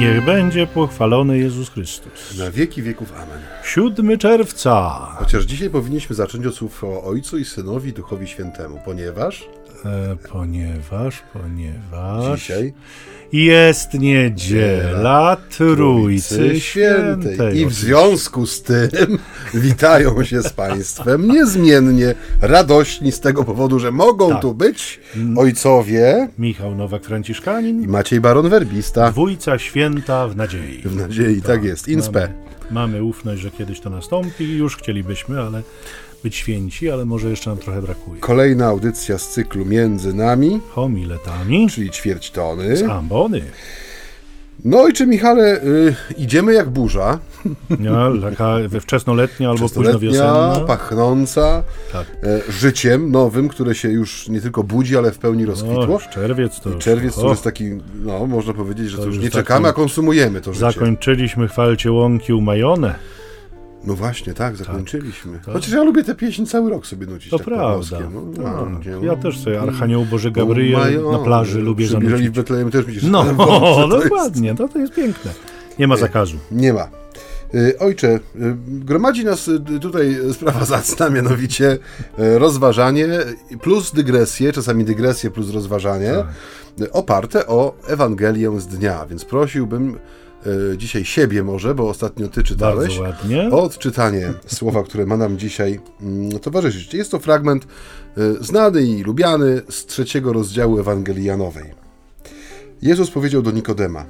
Niech będzie pochwalony Jezus Chrystus. Na wieki wieków. Amen. 7 czerwca. Chociaż dzisiaj powinniśmy zacząć od słów o Ojcu i Synowi Duchowi Świętemu, ponieważ ponieważ, ponieważ. dzisiaj Jest niedziela Trójcy Świętej. Świętej. I w związku z tym witają się z Państwem niezmiennie radośni z tego powodu, że mogą Tak. tu być ojcowie Michał Nowak-Franciszkanin. i Maciej Baron Werbista. Dwójca święta w nadziei. W nadziei, tak jest. Inspe. Mamy, mamy ufność, że kiedyś to nastąpi. Już chcielibyśmy, ale być święci, ale może jeszcze nam trochę brakuje. Kolejna audycja z cyklu Między Nami, Homiletami czyli ćwierć tony. z ambony. No i czy Michale, y, idziemy jak burza, No, taka we wczesnoletnia albo późno wczesnoletnia, wiosenna. pachnąca Tak. e, życiem nowym, które się już nie tylko budzi, ale w pełni rozkwitło. O, czerwiec to już- Czerwiec to jest taki, no można powiedzieć, że to już już nie taki- czekamy, a konsumujemy to życie. Zakończyliśmy chwalcie łąki umajone. No właśnie, tak, zakończyliśmy. tak. Chociaż ja lubię tę pieśń cały rok sobie nucić. To tak prawda. polsku. No, tak. ludzie, Ja też sobie Archanioł Boży Gabriel Mają- na plaży lubię Przybliżeli w zanucić. Betlejem też widzisz. No, jest- dokładnie, to, to jest piękne. Nie ma zakazu. Nie ma. Y, Ojcze, y, gromadzi nas y, tutaj sprawa zacna, mianowicie rozważanie plus dygresje, czasami dygresje plus rozważanie, Tak. oparte o Ewangelię z dnia. Więc prosiłbym dzisiaj siebie może, bo ostatnio Ty czytałeś, Bardzo ładnie. odczytanie słowa, które ma nam dzisiaj mm, towarzyszyć. Jest to fragment y, znany i lubiany z trzeciego rozdziału Ewangelii Janowej. Jezus powiedział do Nikodema: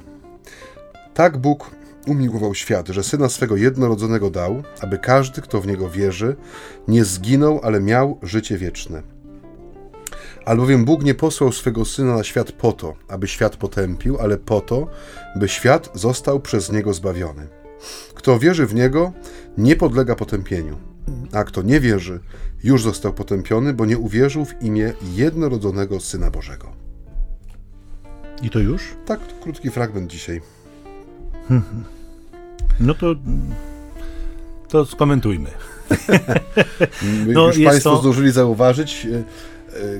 Tak Bóg umiłował świat, że syna swego jednorodzonego dał, aby każdy, kto w niego wierzy, nie zginął, ale miał życie wieczne. Albowiem Bóg nie posłał swego syna na świat po to, aby świat potępił, ale po to, by świat został przez niego zbawiony. Kto wierzy w niego, nie podlega potępieniu, a kto nie wierzy, już został potępiony, bo nie uwierzył w imię jednorodzonego syna Bożego. I to już? Tak, krótki fragment dzisiaj. No to, to skomentujmy. Już No, jest Państwo to- zdążyli zauważyć, e,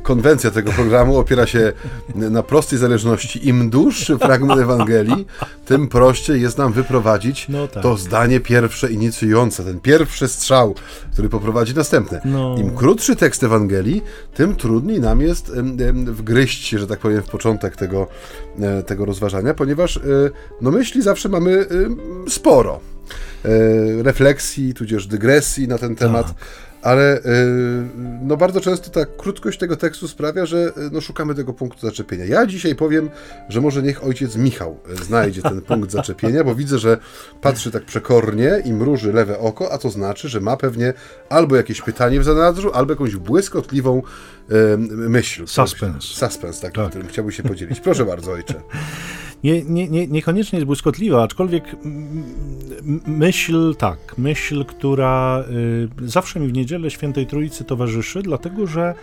konwencja tego programu opiera się na prostej zależności. Im dłuższy fragment Ewangelii, tym prościej jest nam wyprowadzić No tak. to zdanie pierwsze inicjujące, ten pierwszy strzał, który poprowadzi następne. No. Im krótszy tekst Ewangelii, tym trudniej nam jest wgryźć się, że tak powiem, w początek tego, e, tego rozważania, ponieważ e, no myśli zawsze mamy sporo. E, refleksji, tudzież dygresji na ten temat. Tak. Ale e, no bardzo często ta krótkość tego tekstu sprawia, że e, no szukamy tego punktu zaczepienia. Ja dzisiaj powiem, że może niech ojciec Michał e, znajdzie ten punkt zaczepienia, bo widzę, że patrzy tak przekornie i mruży lewe oko, a to znaczy, że ma pewnie albo jakieś pytanie w zanadrzu, albo jakąś błyskotliwą myśl. Suspens. Suspens, taki, Tak. którym chciałby się podzielić. Proszę bardzo, ojcze. Nie, nie, nie, niekoniecznie jest błyskotliwa, aczkolwiek myśl, tak, myśl, która y, zawsze mi w niedzielę Świętej Trójcy towarzyszy, dlatego że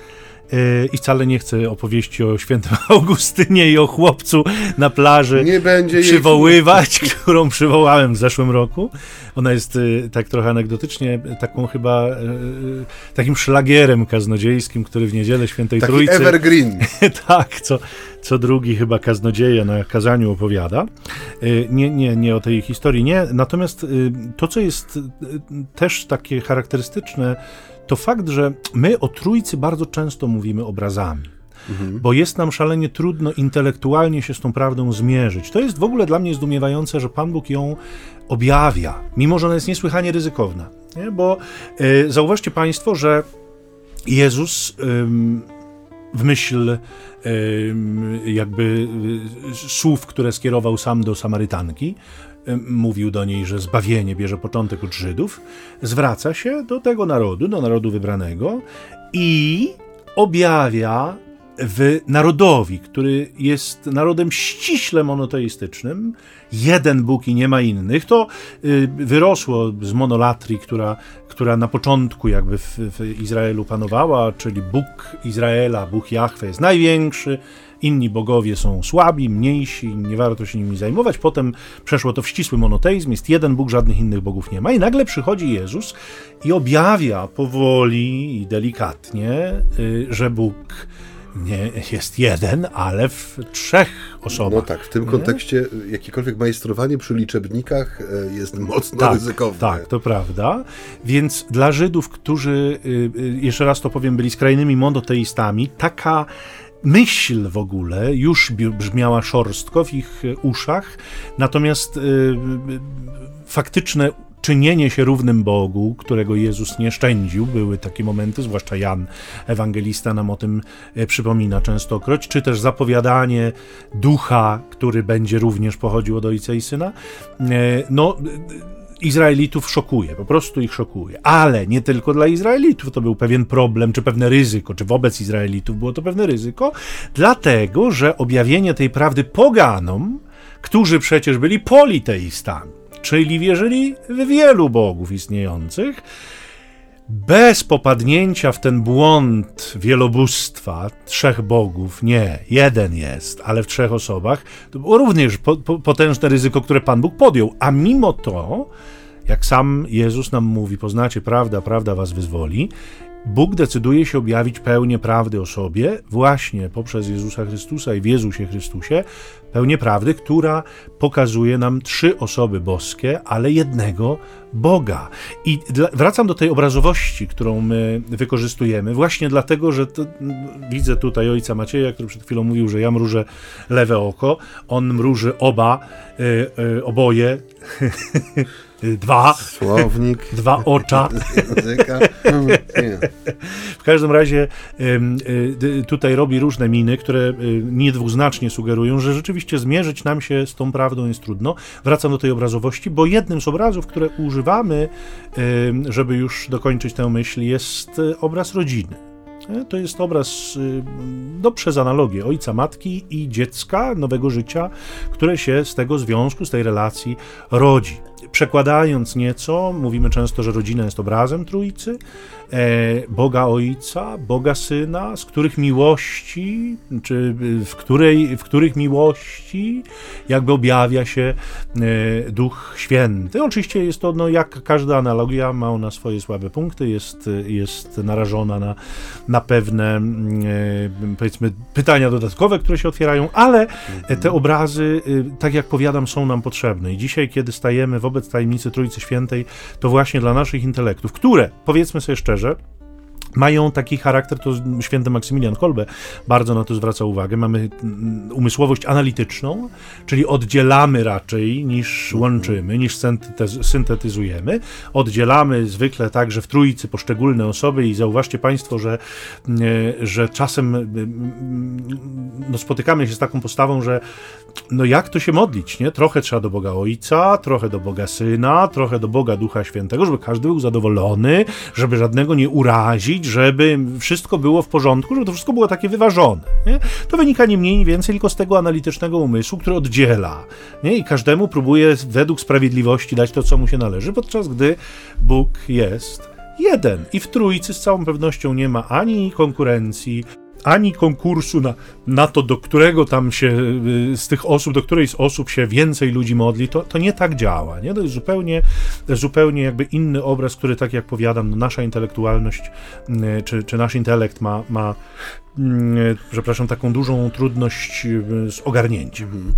i wcale nie chcę opowieści o świętym Augustynie i o chłopcu na plaży Nie będzie jej- przywoływać, którą przywołałem w zeszłym roku. Ona jest y, tak trochę anegdotycznie taką chyba takim szlagierem kaznodziejskim, który w niedzielę Świętej Taki Trójcy evergreen. tak, co, co drugi chyba kaznodzieja na kazaniu opowiada. Nie, nie, nie o tej historii, nie. Natomiast to, co jest też takie charakterystyczne, to fakt, że my o Trójcy bardzo często mówimy obrazami. Bo jest nam szalenie trudno intelektualnie się z tą prawdą zmierzyć. To jest w ogóle dla mnie zdumiewające, że Pan Bóg ją objawia, mimo że ona jest niesłychanie ryzykowna. Nie? Bo y, zauważcie Państwo, że Jezus ym, w myśl jakby y, słów, które skierował sam do Samarytanki, mówił do niej, że zbawienie bierze początek od Żydów, zwraca się do tego narodu, do narodu wybranego i objawia w narodowi, który jest narodem ściśle monoteistycznym, jeden Bóg i nie ma innych, to y, wyrosło z monolatrii, która, która na początku jakby w, w Izraelu panowała, czyli Bóg Izraela, Bóg Jahwe jest największy, inni bogowie są słabi, mniejsi, nie warto się nimi zajmować. Potem przeszło to w ścisły monoteizm, jest jeden Bóg, żadnych innych bogów nie ma. I nagle przychodzi Jezus i objawia powoli i delikatnie, y, że Bóg nie, jest jeden, ale w trzech osobach. No tak, w tym kontekście jakiekolwiek majstrowanie przy liczebnikach e, jest mocno tak, ryzykowne. Tak, to prawda. Więc dla Żydów, którzy, y, y, jeszcze raz to powiem, byli skrajnymi monoteistami, taka myśl w ogóle już brzmiała szorstko w ich uszach, natomiast y, faktyczne czynienie się równym Bogu, którego Jezus nie szczędził. Były takie momenty, zwłaszcza Jan Ewangelista nam o tym e, przypomina częstokroć, czy też zapowiadanie ducha, który będzie również pochodził od Ojca i Syna. E, no, Izraelitów szokuje, po prostu ich szokuje. Ale nie tylko dla Izraelitów to był pewien problem, czy pewne ryzyko, czy wobec Izraelitów było to pewne ryzyko, dlatego że objawienie tej prawdy poganom, którzy przecież byli politeistami, czyli wierzyli w wielu bogów istniejących, bez popadnięcia w ten błąd wielobóstwa, trzech bogów, nie, jeden jest, ale w trzech osobach, to było również po, po, potężne ryzyko, które Pan Bóg podjął. A mimo to, jak sam Jezus nam mówi, poznacie prawdę, prawda was wyzwoli, Bóg decyduje się objawić pełnię prawdy o sobie właśnie poprzez Jezusa Chrystusa i w Jezusie Chrystusie, pełnię prawdy, która pokazuje nam trzy osoby boskie, ale jednego Boga. I wracam do tej obrazowości, którą my wykorzystujemy, właśnie dlatego, że to, widzę tutaj ojca Macieja, który przed chwilą mówił, że ja mrużę lewe oko, on mruży oba, y, y, oboje. dwa. Słownik. Dwa ocza. W każdym razie y, tutaj robi różne miny, które y, niedwuznacznie sugerują, że rzeczywiście zmierzyć nam się z tą prawdą jest trudno. Wracam do tej obrazowości, bo jednym z obrazów, które używamy, żeby już dokończyć tę myśl, jest y, obraz rodziny. To jest obraz, no przez analogię, ojca, matki i dziecka, nowego życia, które się z tego związku, z tej relacji rodzi. Przekładając nieco, mówimy często, że rodzina jest obrazem Trójcy, e, Boga Ojca, Boga Syna, z których miłości, czy w, której, w których miłości jakby objawia się e, Duch Święty. Oczywiście jest to, no, jak każda analogia, ma ona swoje słabe punkty, jest, jest narażona na, na pewne, e, powiedzmy, pytania dodatkowe, które się otwierają, ale te obrazy, tak jak powiadam, są nam potrzebne. I dzisiaj, kiedy stajemy wobec tajemnicy Trójcy Świętej, to właśnie dla naszych intelektów, które, powiedzmy sobie szczerze, mają taki charakter, to święty Maksymilian Kolbe bardzo na to zwraca uwagę. Mamy mm, umysłowość analityczną, czyli oddzielamy raczej niż łączymy, niż syntetyzujemy. Oddzielamy zwykle tak, że w trójcy poszczególne osoby i zauważcie Państwo, że, e, że czasem e, no, spotykamy się z taką postawą, że no jak to się modlić, nie? Trochę trzeba do Boga Ojca, trochę do Boga Syna, trochę do Boga Ducha Świętego, żeby każdy był zadowolony, żeby żadnego nie urazić, żeby wszystko było w porządku, żeby to wszystko było takie wyważone. Nie? To wynika nie mniej, nie więcej tylko z tego analitycznego umysłu, który oddziela nie? i każdemu próbuje według sprawiedliwości dać to, co mu się należy, podczas gdy Bóg jest jeden i w trójcy z całą pewnością nie ma ani konkurencji, ani konkursu na, na to, do którego tam się, y, z tych osób, do której z osób się więcej ludzi modli, to, to nie tak działa. Nie? To jest zupełnie, zupełnie jakby inny obraz, który, tak jak powiadam, no nasza intelektualność, y, czy, czy nasz intelekt ma, ma y, przepraszam, taką dużą trudność z ogarnięciem.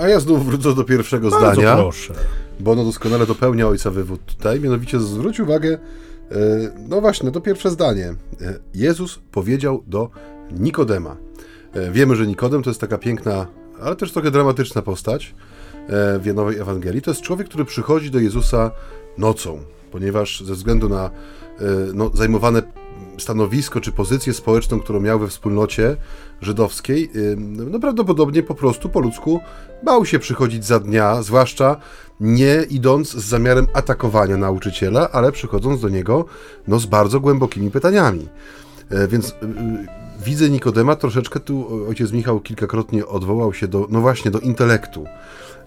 A ja znów wrócę do pierwszego Bardzo zdania, proszę. bo ono doskonale dopełnia ojca wywód tutaj, mianowicie zwróć uwagę, no właśnie, to pierwsze zdanie. E, Jezus powiedział do Nikodema. E, wiemy, że Nikodem to jest taka piękna, ale też trochę dramatyczna postać w Nowej Ewangelii. To jest człowiek, który przychodzi do Jezusa nocą, ponieważ ze względu na no, zajmowane stanowisko czy pozycję społeczną, którą miał we wspólnocie żydowskiej, no prawdopodobnie po prostu po ludzku bał się przychodzić za dnia, zwłaszcza nie idąc z zamiarem atakowania nauczyciela, ale przychodząc do niego no, z bardzo głębokimi pytaniami. E, więc y, widzę Nikodema troszeczkę tu ojciec Michał kilkakrotnie odwołał się do, no właśnie, do intelektu.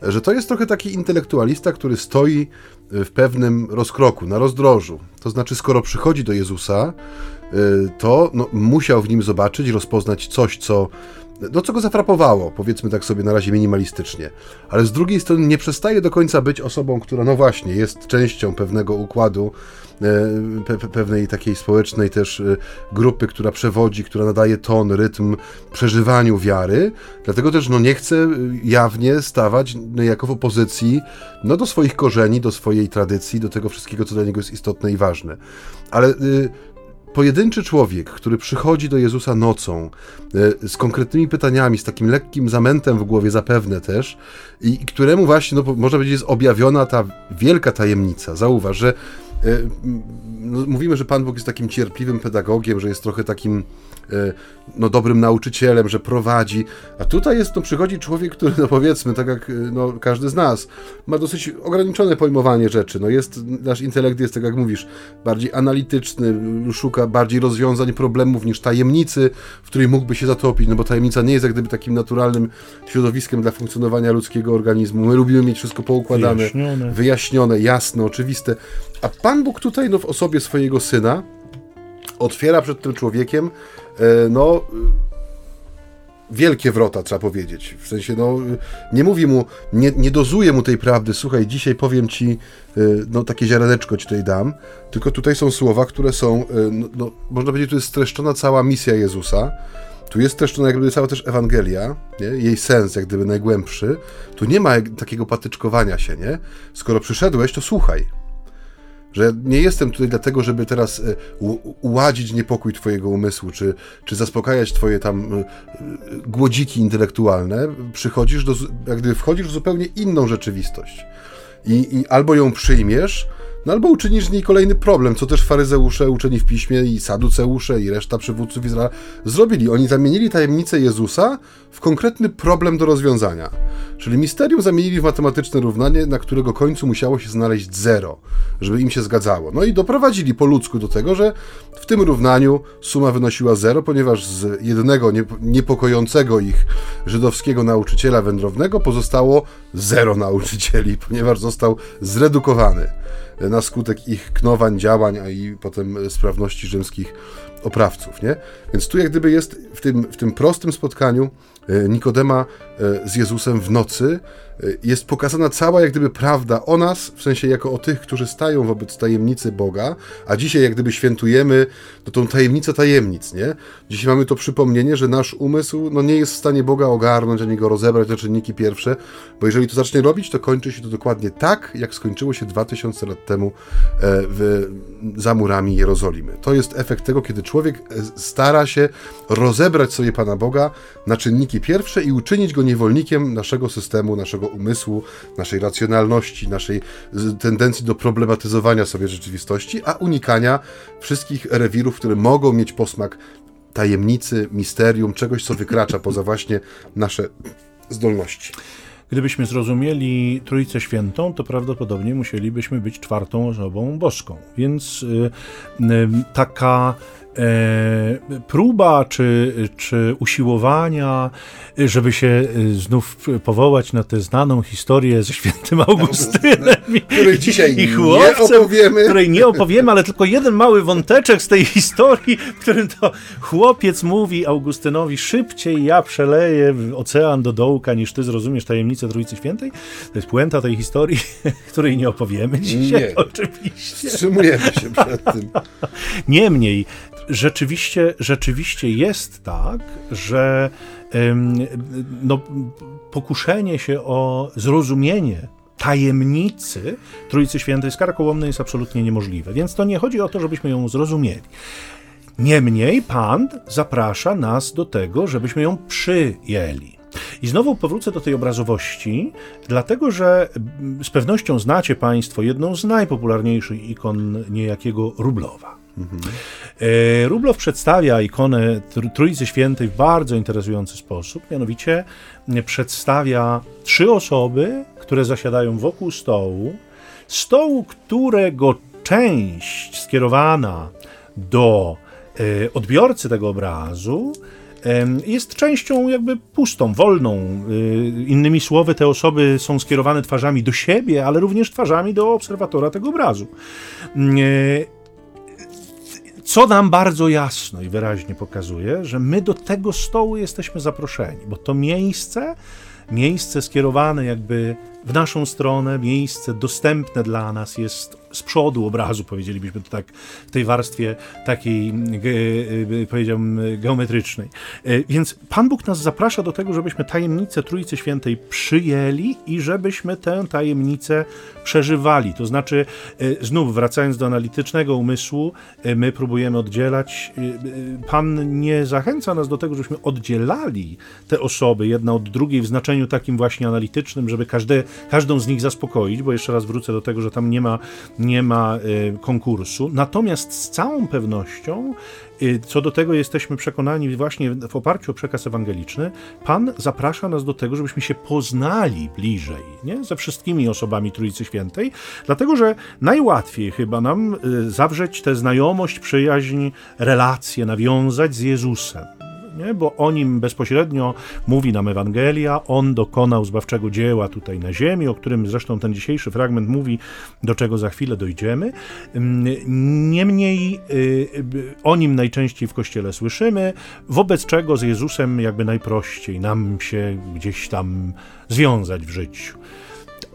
Że to jest trochę taki intelektualista, który stoi w pewnym rozkroku, na rozdrożu. To znaczy, skoro przychodzi do Jezusa, y, to no, musiał w nim zobaczyć, rozpoznać coś, co no co go zafrapowało, powiedzmy tak sobie na razie minimalistycznie. Ale z drugiej strony nie przestaje do końca być osobą, która no właśnie jest częścią pewnego układu pe pewnej takiej społecznej też grupy, która przewodzi, która nadaje ton, rytm przeżywaniu wiary. Dlatego też no, nie chce jawnie stawać niejako w opozycji no, do swoich korzeni, do swojej tradycji, do tego wszystkiego, co dla niego jest istotne i ważne. Ale y, pojedynczy człowiek, który przychodzi do Jezusa nocą e, z konkretnymi pytaniami, z takim lekkim zamętem w głowie zapewne też i, któremu właśnie, no, można powiedzieć, jest objawiona ta wielka tajemnica. Zauważ, że e, no, mówimy, że Pan Bóg jest takim cierpliwym pedagogiem, że jest trochę takim no, dobrym nauczycielem, że prowadzi. A tutaj jest, no, przychodzi człowiek, który, no powiedzmy, tak jak no, każdy z nas, ma dosyć ograniczone pojmowanie rzeczy. No, jest, nasz intelekt jest, tak jak mówisz, bardziej analityczny, szuka bardziej rozwiązań problemów niż tajemnicy, w której mógłby się zatopić, no bo tajemnica nie jest jak gdyby takim naturalnym środowiskiem dla funkcjonowania ludzkiego organizmu. My lubimy mieć wszystko poukładane, wyjaśnione, wyjaśnione jasne, oczywiste. A Pan Bóg tutaj, no, w osobie swojego Syna, otwiera przed tym człowiekiem no wielkie wrota, trzeba powiedzieć. W sensie, no, nie mówi mu, nie, nie dozuje mu tej prawdy, słuchaj, dzisiaj powiem ci, e, no, takie ziareneczko ci tutaj dam, tylko tutaj są słowa, które są, e, no, no, można powiedzieć, tu jest streszczona cała misja Jezusa, tu jest streszczona jak gdyby cała też Ewangelia, nie? jej sens jak gdyby najgłębszy, tu nie ma takiego patyczkowania się, nie? Skoro przyszedłeś, to słuchaj, że nie jestem tutaj dlatego, żeby teraz e, uładzić niepokój Twojego umysłu, czy, czy zaspokajać Twoje tam e, głodziki intelektualne. Przychodzisz do, jak gdyby wchodzisz w zupełnie inną rzeczywistość. I, i albo ją przyjmiesz, no albo uczynisz z niej kolejny problem, co też faryzeusze, uczeni w piśmie i saduceusze i reszta przywódców Izraela zrobili. Oni zamienili tajemnicę Jezusa w konkretny problem do rozwiązania. Czyli misterium zamienili w matematyczne równanie, na którego końcu musiało się znaleźć zero, żeby im się zgadzało. No i doprowadzili po ludzku do tego, że w tym równaniu suma wynosiła zero, ponieważ z jednego niepokojącego ich żydowskiego nauczyciela wędrownego pozostało zero nauczycieli, ponieważ został zredukowany na skutek ich knowań, działań, a i potem sprawności rzymskich oprawców, nie? Więc tu jak gdyby jest w tym, w tym prostym spotkaniu e, Nikodema e, z Jezusem w nocy e, jest pokazana cała jak gdyby prawda o nas, w sensie jako o tych, którzy stają wobec tajemnicy Boga, a dzisiaj jak gdyby świętujemy no, tą tajemnicę tajemnic, nie? Dzisiaj mamy to przypomnienie, że nasz umysł no, nie jest w stanie Boga ogarnąć, ani go rozebrać na czynniki pierwsze, bo jeżeli to zacznie robić, to kończy się to dokładnie tak, jak skończyło się 2000 lat temu w, za murami Jerozolimy. To jest efekt tego, kiedy człowiek stara się rozebrać sobie Pana Boga na czynniki pierwsze i uczynić go niewolnikiem naszego systemu, naszego umysłu, naszej racjonalności, naszej tendencji do problematyzowania sobie rzeczywistości, a unikania wszystkich rewirów, które mogą mieć posmak tajemnicy, misterium, czegoś, co wykracza poza właśnie nasze zdolności. Gdybyśmy zrozumieli Trójcę Świętą, to prawdopodobnie musielibyśmy być czwartą osobą boską. Więc y, y, taka E, próba czy, czy usiłowania, żeby się e, znów powołać na tę znaną historię ze świętym Augustynem, której dzisiaj i chłopcem, nie opowiemy. której nie opowiemy, ale tylko jeden mały wąteczek z tej historii, w którym to chłopiec mówi Augustynowi, szybciej ja przeleję ocean do dołka, niż ty zrozumiesz tajemnicę Trójcy Świętej. To jest puenta tej historii, której nie opowiemy dzisiaj, nie. oczywiście. Wstrzymujemy się przed tym. Niemniej, rzeczywiście, rzeczywiście jest tak, że no, pokuszenie się o zrozumienie tajemnicy Trójcy Świętej z Karkołomnej jest absolutnie niemożliwe. Więc to nie chodzi o to, żebyśmy ją zrozumieli. Niemniej Pan zaprasza nas do tego, żebyśmy ją przyjęli. I znowu powrócę do tej obrazowości, dlatego że z pewnością znacie Państwo jedną z najpopularniejszych ikon niejakiego Rublowa. Mhm. Rublow przedstawia ikonę Trójcy Świętej w bardzo interesujący sposób, mianowicie przedstawia trzy osoby, które zasiadają wokół stołu, stołu, którego część skierowana do e, odbiorcy tego obrazu jest częścią jakby pustą, wolną. E, innymi słowy, te osoby są skierowane twarzami do siebie, ale również twarzami do obserwatora tego obrazu co nam bardzo jasno i wyraźnie pokazuje, że my do tego stołu jesteśmy zaproszeni, bo to miejsce, miejsce skierowane jakby w naszą stronę, miejsce dostępne dla nas jest z przodu obrazu, powiedzielibyśmy to tak, w tej warstwie takiej, powiedziałbym, geometrycznej. Więc Pan Bóg nas zaprasza do tego, żebyśmy tajemnicę Trójcy Świętej przyjęli i żebyśmy tę tajemnicę przeżywali. To znaczy, znów wracając do analitycznego umysłu, my próbujemy oddzielać. Pan nie zachęca nas do tego, żebyśmy oddzielali te osoby jedna od drugiej w znaczeniu takim właśnie analitycznym, żeby każde, każdą z nich zaspokoić, bo jeszcze raz wrócę do tego, że tam nie ma, nie ma y, konkursu. Natomiast z całą pewnością y, co do tego jesteśmy przekonani właśnie w oparciu o przekaz ewangeliczny. Pan zaprasza nas do tego, żebyśmy się poznali bliżej nie? ze wszystkimi osobami Trójcy Świętej, dlatego że najłatwiej chyba nam y, zawrzeć tę znajomość, przyjaźń, relacje, nawiązać z Jezusem nie? bo o nim bezpośrednio mówi nam Ewangelia, on dokonał zbawczego dzieła tutaj na ziemi, o którym zresztą ten dzisiejszy fragment mówi, do czego za chwilę dojdziemy. Mm, niemniej y, o nim najczęściej w Kościele słyszymy, wobec czego z Jezusem jakby najprościej nam się gdzieś tam związać w życiu.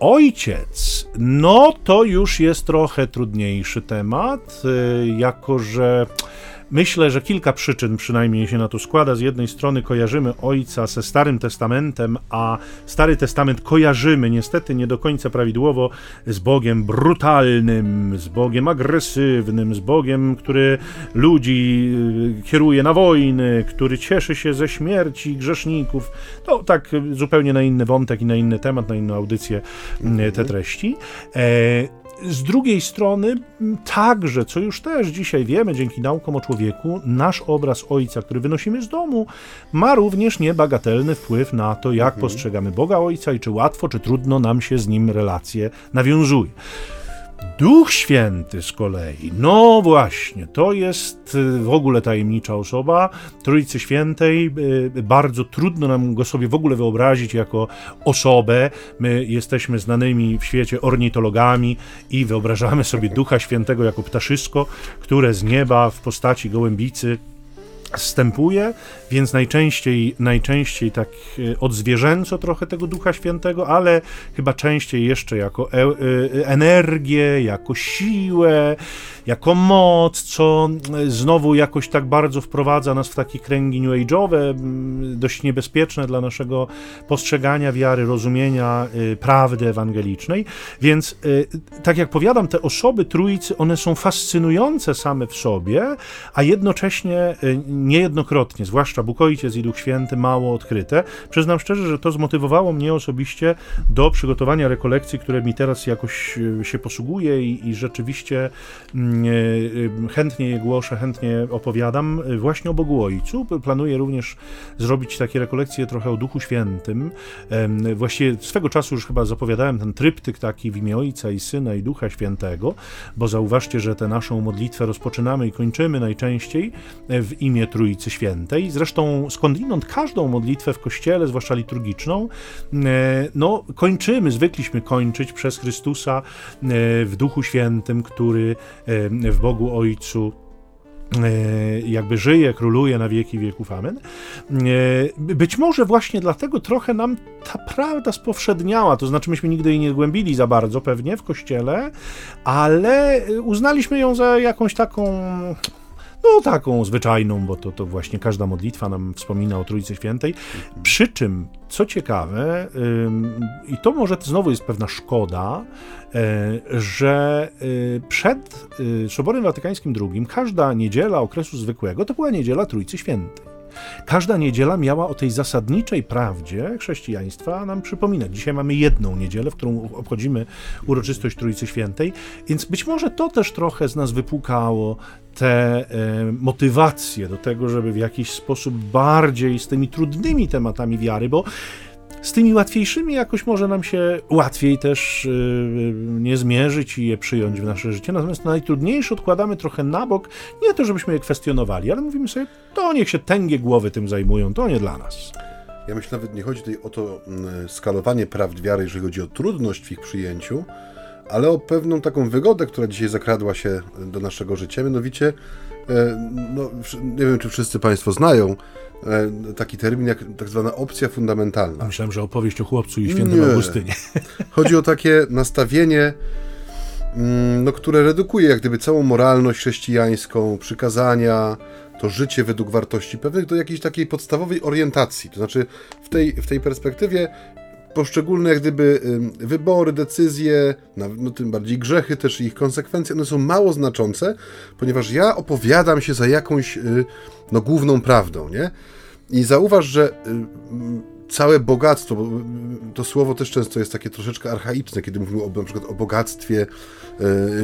Ojciec, no to już jest trochę trudniejszy temat, y, jako że Myślę, że kilka przyczyn przynajmniej się na to składa. Z jednej strony kojarzymy Ojca ze Starym Testamentem, a Stary Testament kojarzymy niestety nie do końca prawidłowo z Bogiem brutalnym, z Bogiem agresywnym, z Bogiem, który ludzi y, kieruje na wojny, który cieszy się ze śmierci grzeszników. To tak zupełnie na inny wątek i na inny temat, na inną audycję y, te treści. Z drugiej strony, także, co już też dzisiaj wiemy dzięki naukom o człowieku, nasz obraz ojca, który wynosimy z domu, ma również niebagatelny wpływ na to, jak mhm. postrzegamy Boga Ojca i czy łatwo, czy trudno nam się z nim relacje nawiązuje. Duch Święty z kolei, no właśnie, to jest y, w ogóle tajemnicza osoba Trójcy Świętej. Y, bardzo trudno nam go sobie w ogóle wyobrazić jako osobę. My jesteśmy znanymi w świecie ornitologami i wyobrażamy sobie Ducha Świętego jako ptaszysko, które z nieba w postaci gołębicy wstępuje, więc najczęściej, najczęściej tak e, odzwierzęco trochę tego Ducha Świętego, ale chyba częściej jeszcze jako e, e, energię, jako siłę, jako moc, co znowu jakoś tak bardzo wprowadza nas w takie kręgi new age'owe, dość niebezpieczne dla naszego postrzegania wiary, rozumienia prawdy ewangelicznej. Więc tak jak powiadam, te osoby trójcy, one są fascynujące same w sobie, a jednocześnie niejednokrotnie, zwłaszcza Bóg Ojciec i Duch Święty, mało odkryte. Przyznam szczerze, że to zmotywowało mnie osobiście do przygotowania rekolekcji, które mi teraz jakoś e, się posługuje i, i rzeczywiście mm, e, e, chętnie je głoszę, chętnie opowiadam właśnie o Bogu Ojcu. Planuję również zrobić takie rekolekcje trochę o Duchu Świętym. Właściwie swego czasu już chyba zapowiadałem ten tryptyk taki w imię Ojca i Syna i Ducha Świętego, bo zauważcie, że tę naszą modlitwę rozpoczynamy i kończymy najczęściej w imię Trójcy Świętej. Zresztą skądinąd każdą modlitwę w kościele, zwłaszcza liturgiczną, e, no, kończymy, zwykliśmy kończyć przez Chrystusa e, w Duchu Świętym, który e, w Bogu Ojcu jakby żyje, króluje na wieki wieków. Amen. Być może właśnie dlatego trochę nam ta prawda spowszedniała, to znaczy myśmy nigdy jej nie głębili za bardzo pewnie w kościele, ale uznaliśmy ją za jakąś taką no taką zwyczajną, bo to, to właśnie każda modlitwa nam wspomina o Trójcy Świętej. Przy czym, co ciekawe, i to może znowu jest pewna szkoda, e, że y, przed y, Soborem Watykańskim II każda niedziela okresu zwykłego to była niedziela Trójcy Świętej. Każda niedziela miała o tej zasadniczej prawdzie chrześcijaństwa nam przypominać. Dzisiaj mamy jedną niedzielę, w którą obchodzimy uroczystość Trójcy Świętej, więc być może to też trochę z nas wypłukało te e, motywacje do tego, żeby w jakiś sposób bardziej z tymi trudnymi tematami wiary, bo z tymi łatwiejszymi jakoś może nam się łatwiej też yy, nie zmierzyć i je przyjąć w nasze życie. Natomiast najtrudniejsze odkładamy trochę na bok. Nie to, żebyśmy je kwestionowali, ale mówimy sobie, to niech się tęgie głowy tym zajmują, to nie dla nas. Ja myślę, nawet nie chodzi tutaj o to mm, skalowanie prawd wiary, jeżeli chodzi o trudność w ich przyjęciu, ale o pewną taką wygodę, która dzisiaj zakradła się do naszego życia. Mianowicie, e, no, nie wiem, czy wszyscy Państwo znają taki termin jak tak zwana opcja fundamentalna. Myślałem, że opowieść o chłopcu i świętym nie. Augustynie. Chodzi o takie nastawienie mm, no, które redukuje jak gdyby całą moralność chrześcijańską, przykazania, to życie według wartości pewnych do jakiejś takiej podstawowej orientacji. To znaczy w tej, w tej perspektywie poszczególne jak gdyby wybory, decyzje, no tym bardziej grzechy też i ich konsekwencje, one są mało znaczące, ponieważ ja opowiadam się za jakąś y, no, główną prawdą, nie? I zauważ, że y, całe bogactwo, bo y, to słowo też często jest takie troszeczkę archaiczne, kiedy mówimy o, na przykład o bogactwie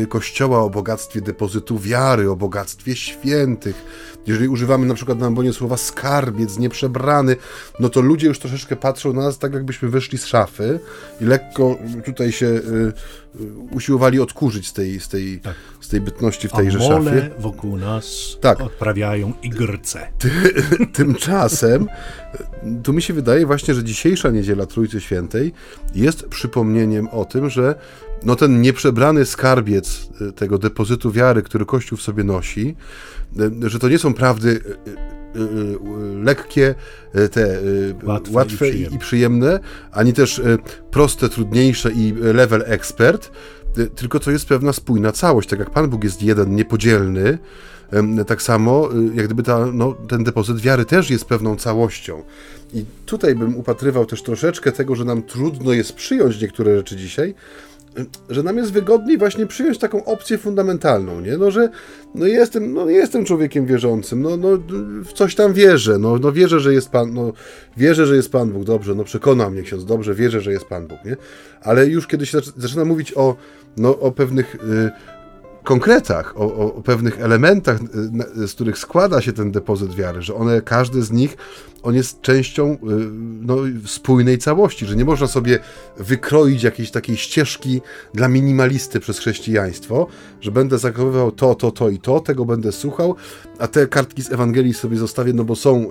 Kościoła, o bogactwie depozytu wiary, o bogactwie świętych, jeżeli używamy na przykład na ambonie słowa skarbiec, nieprzebrany, no to ludzie już troszeczkę patrzą na nas tak, jakbyśmy wyszli z szafy i lekko tutaj się y, usiłowali odkurzyć z tej, z tej, tak. z tej bytności w tejże A mole szafie. wokół nas tak. odprawiają igrce. Ty, tymczasem tu mi się wydaje właśnie, że dzisiejsza niedziela Trójcy Świętej jest przypomnieniem o tym, że no ten nieprzebrany skarbiec y, tego depozytu wiary, który Kościół w sobie nosi, y, że to nie są prawdy y, lekkie, te łatwe, łatwe i, przyjemne. i, przyjemne. ani też proste, trudniejsze i level expert, tylko to jest pewna spójna całość. Tak jak Pan Bóg jest jeden, niepodzielny, tak samo jak gdyby ta, no, ten depozyt wiary też jest pewną całością. I tutaj bym upatrywał też troszeczkę tego, że nam trudno jest przyjąć niektóre rzeczy dzisiaj, że nam jest wygodniej właśnie przyjąć taką opcję fundamentalną, nie? No, że no jestem, no jestem człowiekiem wierzącym, no, no w coś tam wierzę, no, no wierzę, że jest Pan, no wierzę, że jest Pan Bóg, dobrze, no przekona mnie ksiądz, dobrze, wierzę, że jest Pan Bóg, nie? Ale już kiedy się zaczyna mówić o, no, o pewnych y, konkretach, o, o, pewnych elementach, y, z których składa się ten depozyt wiary, że one, każdy z nich on jest częścią y, no, spójnej całości, że nie można sobie wykroić jakiejś takiej ścieżki dla minimalisty przez chrześcijaństwo, że będę zachowywał to, to, to i to, tego będę słuchał, a te kartki z Ewangelii sobie zostawię, no bo są y,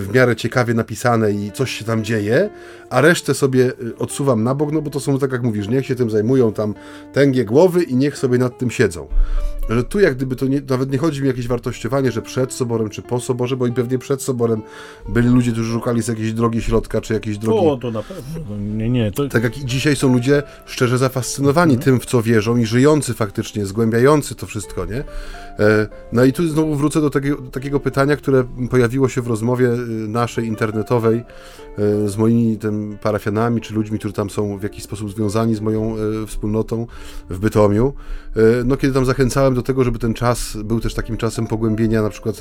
w miarę ciekawie napisane i coś się tam dzieje, a resztę sobie odsuwam na bok, no bo to są, tak jak mówisz, niech się tym zajmują tam tęgie głowy i niech sobie nad tym siedzą że tu jak gdyby to nie, nawet nie chodzi mi o jakieś wartościowanie, że przed soborem czy po soborze, bo i pewnie przed soborem byli ludzie, którzy szukali z jakiejś drogi środka, czy jakiejś drogi... O, to na pewno. No, nie, nie. To... Tak jak dzisiaj są ludzie szczerze zafascynowani mhm. tym, w co wierzą i żyjący faktycznie, zgłębiający to wszystko, nie? E, no i tu znowu wrócę do takiego, do takiego pytania, które pojawiło się w rozmowie y, naszej internetowej e, z moimi tym parafianami, czy ludźmi, którzy tam są w jakiś sposób związani z moją e, wspólnotą w Bytomiu. No kiedy tam zachęcałem do tego, żeby ten czas był też takim czasem pogłębienia na przykład,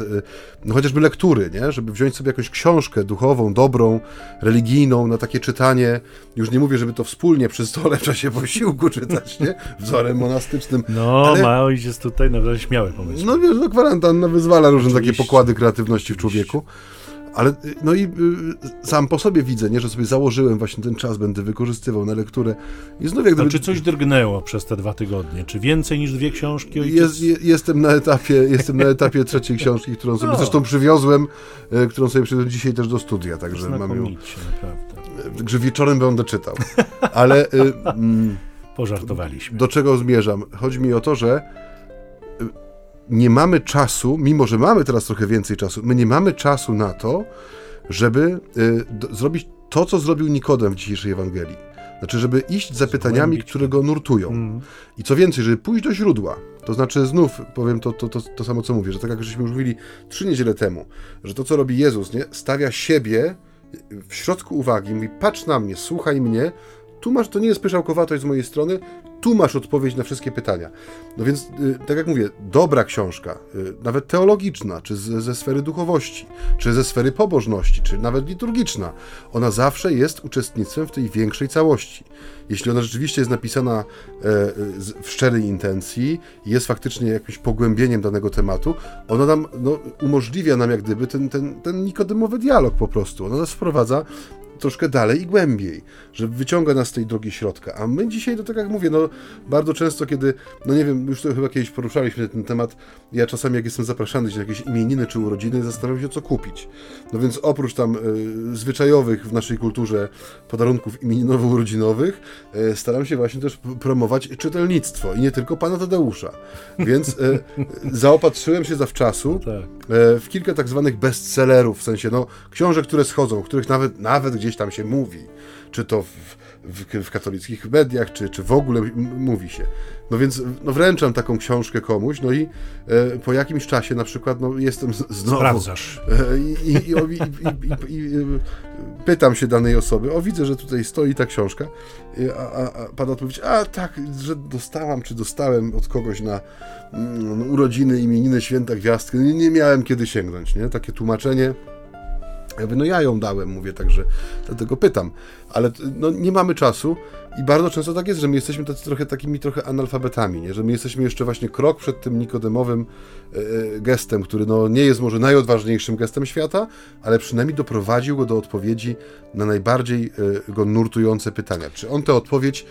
no chociażby lektury, nie? Żeby wziąć sobie jakąś książkę duchową, dobrą, religijną, na takie czytanie. Już nie mówię, żeby to wspólnie przy stole w czasie posiłku czytać, nie? Wzorem monastycznym. No, ale... Maoś jest tutaj naprawdę śmiały pomysł. No wiesz, no kwarantanna wyzwala różne Oczywiście. takie pokłady kreatywności w człowieku. Ale no i y, sam po sobie widzę, nie, że sobie założyłem właśnie ten czas, będę wykorzystywał na lekturę. I znów jak gdyby... czy coś drgnęło przez te dwa tygodnie? Czy więcej niż dwie książki? Jest, jestem na etapie, jestem na etapie trzeciej książki, którą sobie no. zresztą przywiozłem, y, którą sobie przywiozłem dzisiaj też do studia, także mam ją. naprawdę. Także wieczorem będę czytał. Ale. Y, mm, Pożartowaliśmy. Do czego zmierzam? Chodzi mi o to, że nie mamy czasu, mimo że mamy teraz trochę więcej czasu, my nie mamy czasu na to, żeby y, do, zrobić to, co zrobił Nikodem w dzisiejszej Ewangelii. Znaczy, żeby iść za pytaniami, które go nurtują. Mm. I co więcej, żeby pójść do źródła. To znaczy, znów powiem to, to, to, to samo, co mówię, że tak jak żeśmy już mówili trzy niedziele temu, że to, co robi Jezus, nie, stawia siebie w środku uwagi, mówi: patrz na mnie, słuchaj mnie, tu masz, to nie jest pyszałkowatość z mojej strony, tu masz odpowiedź na wszystkie pytania. No więc, y, tak jak mówię, dobra książka, y, nawet teologiczna, czy ze, ze sfery duchowości, czy ze sfery pobożności, czy nawet liturgiczna, ona zawsze jest uczestnictwem w tej większej całości. Jeśli ona rzeczywiście jest napisana e, w szczerej intencji, jest faktycznie jakimś pogłębieniem danego tematu, ona nam no, umożliwia nam jak gdyby ten, ten, ten nikodemowy dialog po prostu. Ona nas wprowadza troszkę dalej i głębiej, że wyciąga nas z tej drogi środka. A my dzisiaj, to tak jak mówię, no bardzo często, kiedy, no nie wiem, już to chyba kiedyś poruszaliśmy ten temat, ja czasami jak jestem zapraszany na jakieś imieniny czy urodziny, zastanawiam się, co kupić. No więc oprócz tam y, zwyczajowych w naszej kulturze podarunków imieninowo-urodzinowych, y, staram się właśnie też promować czytelnictwo i nie tylko pana Tadeusza. Więc y, zaopatrzyłem się zawczasu no tak. w kilka tak zwanych bestsellerów, w sensie, no, książek, które schodzą, których nawet, nawet gdzieś tam się mówi, czy to w, w, w katolickich mediach, czy, czy w ogóle mówi się. No więc no wręczam taką książkę komuś, no i e, po jakimś czasie na przykład no, jestem z, znowu... Sprawdzasz. E, i, i, i, i, pytam się danej osoby, o widzę, że tutaj stoi ta książka, a, a, a pan odpowiedź, a tak, że dostałam, czy dostałem od kogoś na mm, urodziny, imieniny, święta, gwiazdkę, nie, nie miałem kiedy sięgnąć, nie? Takie tłumaczenie no ja ją dałem, mówię, także dlatego pytam. Ale no, nie mamy czasu i bardzo często tak jest, że my jesteśmy tacy trochę takimi trochę analfabetami, nie? że my jesteśmy jeszcze właśnie krok przed tym nikodemowym e, e, gestem, który no, nie jest może najodważniejszym gestem świata, ale przynajmniej doprowadził go do odpowiedzi na najbardziej e, go nurtujące pytania. Czy on tę odpowiedź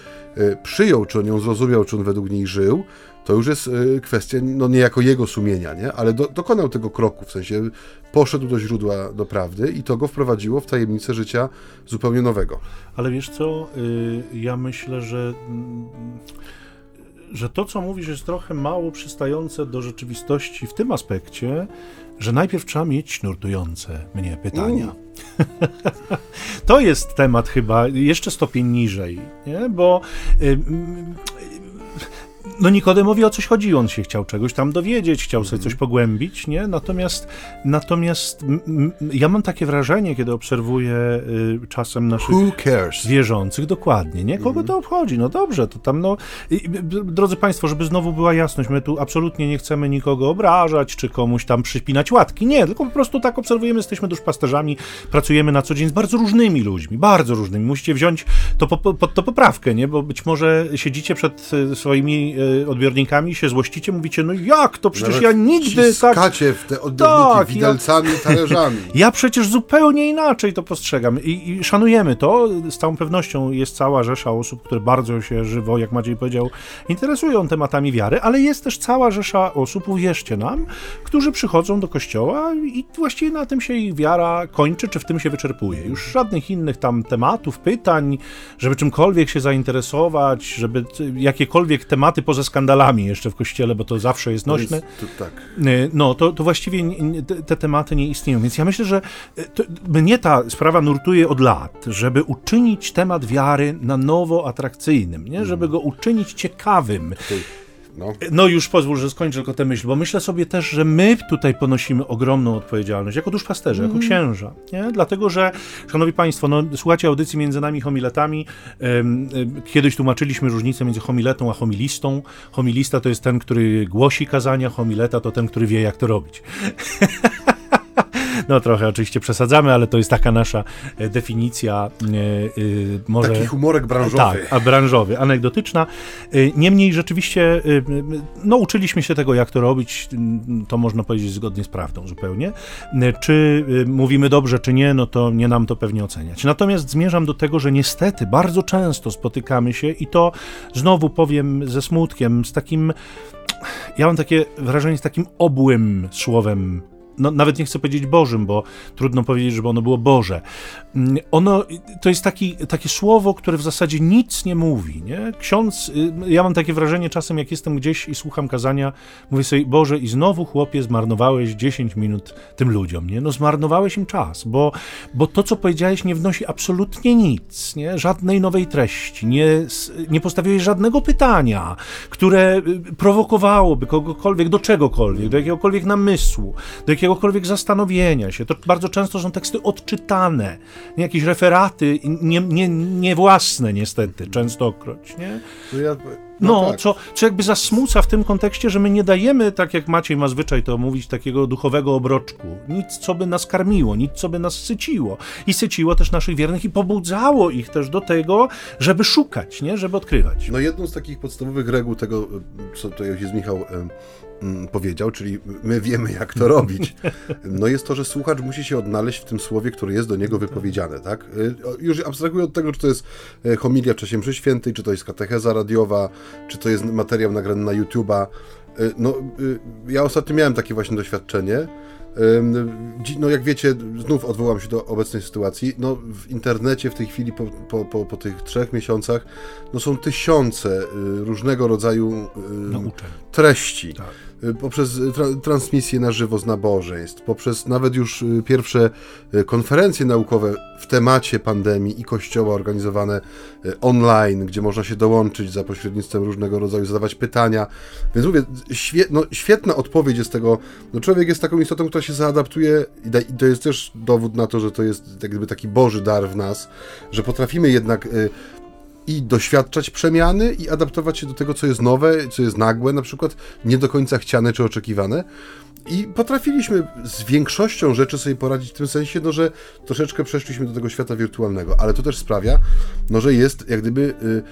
przyjął, czy on ją zrozumiał, czy on według niej żył, to już jest y, kwestia no niejako jego sumienia, nie? ale do, dokonał tego kroku, w sensie poszedł do źródła, do prawdy i to go wprowadziło w tajemnicę życia zupełnie nowego. Ale wiesz co, y, ja myślę, że mm, że to, co mówisz, jest trochę mało przystające do rzeczywistości w tym aspekcie, że najpierw trzeba mieć nurtujące mnie pytania. Mm. to jest temat chyba jeszcze stopień niżej, nie? bo y, no Nikodemowi o coś chodziło, on się chciał czegoś tam dowiedzieć, chciał sobie coś pogłębić, nie? Natomiast, natomiast ja mam takie wrażenie, kiedy obserwuję y, czasem naszych wierzących, dokładnie, nie? Kogo mhm. to obchodzi? No dobrze, to tam, no... I, drodzy Państwo, żeby znowu była jasność, my tu absolutnie nie chcemy nikogo obrażać, czy komuś tam przypinać łatki, nie, tylko po prostu tak obserwujemy, jesteśmy duszpasterzami, pracujemy na co dzień z bardzo różnymi ludźmi, bardzo różnymi. Musicie wziąć to po, pod to poprawkę, nie? Bo być może siedzicie przed y, Y, odbiornikami się złościcie, mówicie, no jak to, przecież Nawet ja nigdy tak... w te odbiorniki tak, widelcami ja... talerzami. Ja przecież zupełnie inaczej to postrzegam I, i szanujemy to. Z całą pewnością jest cała rzesza osób, które bardzo się żywo, jak Maciej powiedział, interesują tematami wiary, ale jest też cała rzesza osób, uwierzcie nam, którzy przychodzą do kościoła i właściwie na tym się ich wiara kończy, czy w tym się wyczerpuje. Już żadnych innych tam tematów, pytań, żeby czymkolwiek się zainteresować, żeby jakiekolwiek tematy poza skandalami jeszcze w kościele, bo to zawsze jest nośne. Jest, to tak. Y, no, to, to właściwie te tematy nie istnieją. Więc ja myślę, że y, to, mnie ta sprawa nurtuje od lat, żeby uczynić temat wiary na nowo atrakcyjnym, nie? żeby go uczynić ciekawym. Tutaj no. no. już pozwól, że skończę tylko tę myśl, bo myślę sobie też, że my tutaj ponosimy ogromną odpowiedzialność jako duszpasterze, mm. jako księża, nie? Dlatego, że, szanowni państwo, no, słuchacie audycji między nami homiletami. Kiedyś tłumaczyliśmy różnicę między homiletą a homilistą. Homilista to jest ten, który głosi kazania, homileta to ten, który wie, jak to robić. No trochę oczywiście przesadzamy, ale to jest taka nasza e, definicja. E, e, może, Taki humorek branżowy. Tak, a branżowy, anegdotyczna. Niemniej rzeczywiście no, uczyliśmy się tego, jak to robić. To można powiedzieć zgodnie z prawdą zupełnie. Czy mówimy dobrze, czy nie, no to nie nam to pewnie oceniać. Natomiast zmierzam do tego, że niestety bardzo często spotykamy się i to znowu powiem ze smutkiem, z takim ja mam takie wrażenie z takim obłym słowem no, nawet nie chcę powiedzieć Bożym, bo trudno powiedzieć, żeby ono było Boże. Mm, ono to jest taki, takie słowo, które w zasadzie nic nie mówi. Nie? Ksiądz, y, ja mam takie wrażenie czasem, jak jestem gdzieś i słucham kazania, mówię sobie, Boże, i znowu chłopie, zmarnowałeś 10 minut tym ludziom. Nie? No, zmarnowałeś im czas, bo, bo to, co powiedziałeś, nie wnosi absolutnie nic, nie? żadnej nowej treści, nie, nie postawiłeś żadnego pytania, które y, prowokowałoby kogokolwiek do czegokolwiek, do jakiegokolwiek namysłu, do jakiegokolwiek jakiegokolwiek zastanowienia się. To bardzo często są teksty odczytane, jakieś referaty, nie, nie, nie własne niestety, częstokroć, nie? No, no, tak. co, co jakby zasmuca w tym kontekście, że my nie dajemy, tak jak Maciej ma zwyczaj to mówić, takiego duchowego obroczku. Nic, co by nas karmiło, nic, co by nas syciło. I syciło też naszych wiernych i pobudzało ich też do tego, żeby szukać, nie? żeby odkrywać. No jedną z takich podstawowych reguł tego, co tutaj jest Michał powiedział, czyli my wiemy, jak to robić, no jest to, że słuchacz musi się odnaleźć w tym słowie, które jest do niego wypowiedziane, tak? Y, już abstrahuję od tego, czy to jest e, homilia w czasie mszy świętej, czy to jest katecheza radiowa, czy to jest materiał nagrany na YouTube'a. Y, no, y, ja ostatnio miałem takie właśnie doświadczenie, No jak wiecie, znów odwołam się do obecnej sytuacji. No w internecie w tej chwili po, po, po, po tych trzech miesiącach no są tysiące y, różnego rodzaju treści. Tak Y, poprzez tra transmisje na żywo z nabożeństw, poprzez nawet już y, pierwsze y, konferencje naukowe w temacie pandemii i kościoła organizowane online, gdzie można się dołączyć za pośrednictwem różnego rodzaju, zadawać pytania. Więc mówię, świe no, świetna odpowiedź jest tego, no człowiek jest taką istotą, która się zaadaptuje i to jest też dowód na to, że to jest jakby taki Boży dar w nas, że potrafimy jednak i doświadczać przemiany i adaptować się do tego, co jest nowe, co jest nagłe, na przykład nie do końca chciane czy oczekiwane. I potrafiliśmy z większością rzeczy sobie poradzić w tym sensie, no, że troszeczkę przeszliśmy do tego świata wirtualnego, ale to też sprawia, no, że jest jak gdyby. Y,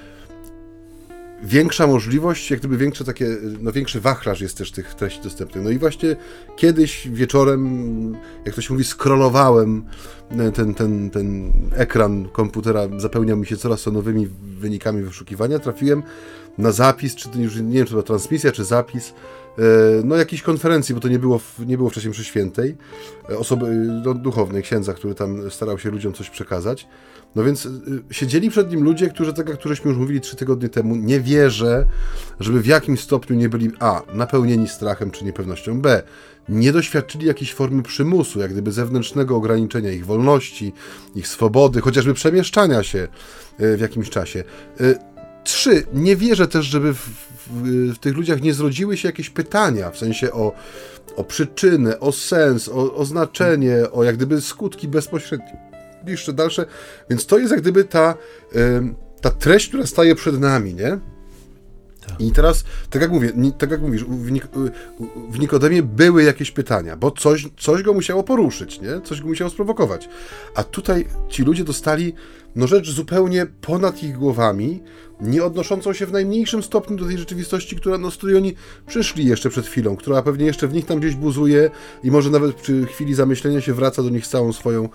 większa możliwość, jak gdyby większe takie, no większy wachlarz jest też tych treści dostępnych. No i właśnie kiedyś wieczorem, jak to się mówi, skrolowałem ten, ten, ten ekran komputera, zapełniał mi się coraz to nowymi wynikami wyszukiwania, trafiłem na zapis, czy to już nie wiem, czy to transmisja, czy zapis, e, no jakiejś konferencji, bo to nie było, nie było wcześniej przy świętej, e, osoby no, duchownej, księdza, który tam starał się ludziom coś przekazać. No więc y, siedzieli przed nim ludzie, którzy, tak jak któreśmy już mówili trzy tygodnie temu, nie wierzę, żeby w jakimś stopniu nie byli a. napełnieni strachem czy niepewnością, b. nie doświadczyli jakiejś formy przymusu, jak gdyby zewnętrznego ograniczenia ich wolności, ich swobody, chociażby przemieszczania się y, w jakimś czasie. Y, trzy, nie wierzę też, żeby w, w, w tych ludziach nie zrodziły się jakieś pytania, w sensie o, o przyczynę, o sens, o, o znaczenie, o jak gdyby skutki bezpośrednie jeszcze dalsze. Więc to jest jak gdyby ta, ta treść, która staje przed nami, nie? Tak. I teraz, tak jak mówię, tak jak mówisz, w, Nik w Nikodemie były jakieś pytania, bo coś, coś go musiało poruszyć, nie? Coś go musiało sprowokować. A tutaj ci ludzie dostali no rzecz zupełnie ponad ich głowami, nie odnoszącą się w najmniejszym stopniu do tej rzeczywistości, która, no, z której oni przyszli jeszcze przed chwilą, która pewnie jeszcze w nich tam gdzieś buzuje i może nawet przy chwili zamyślenia się wraca do nich z całą swoją e,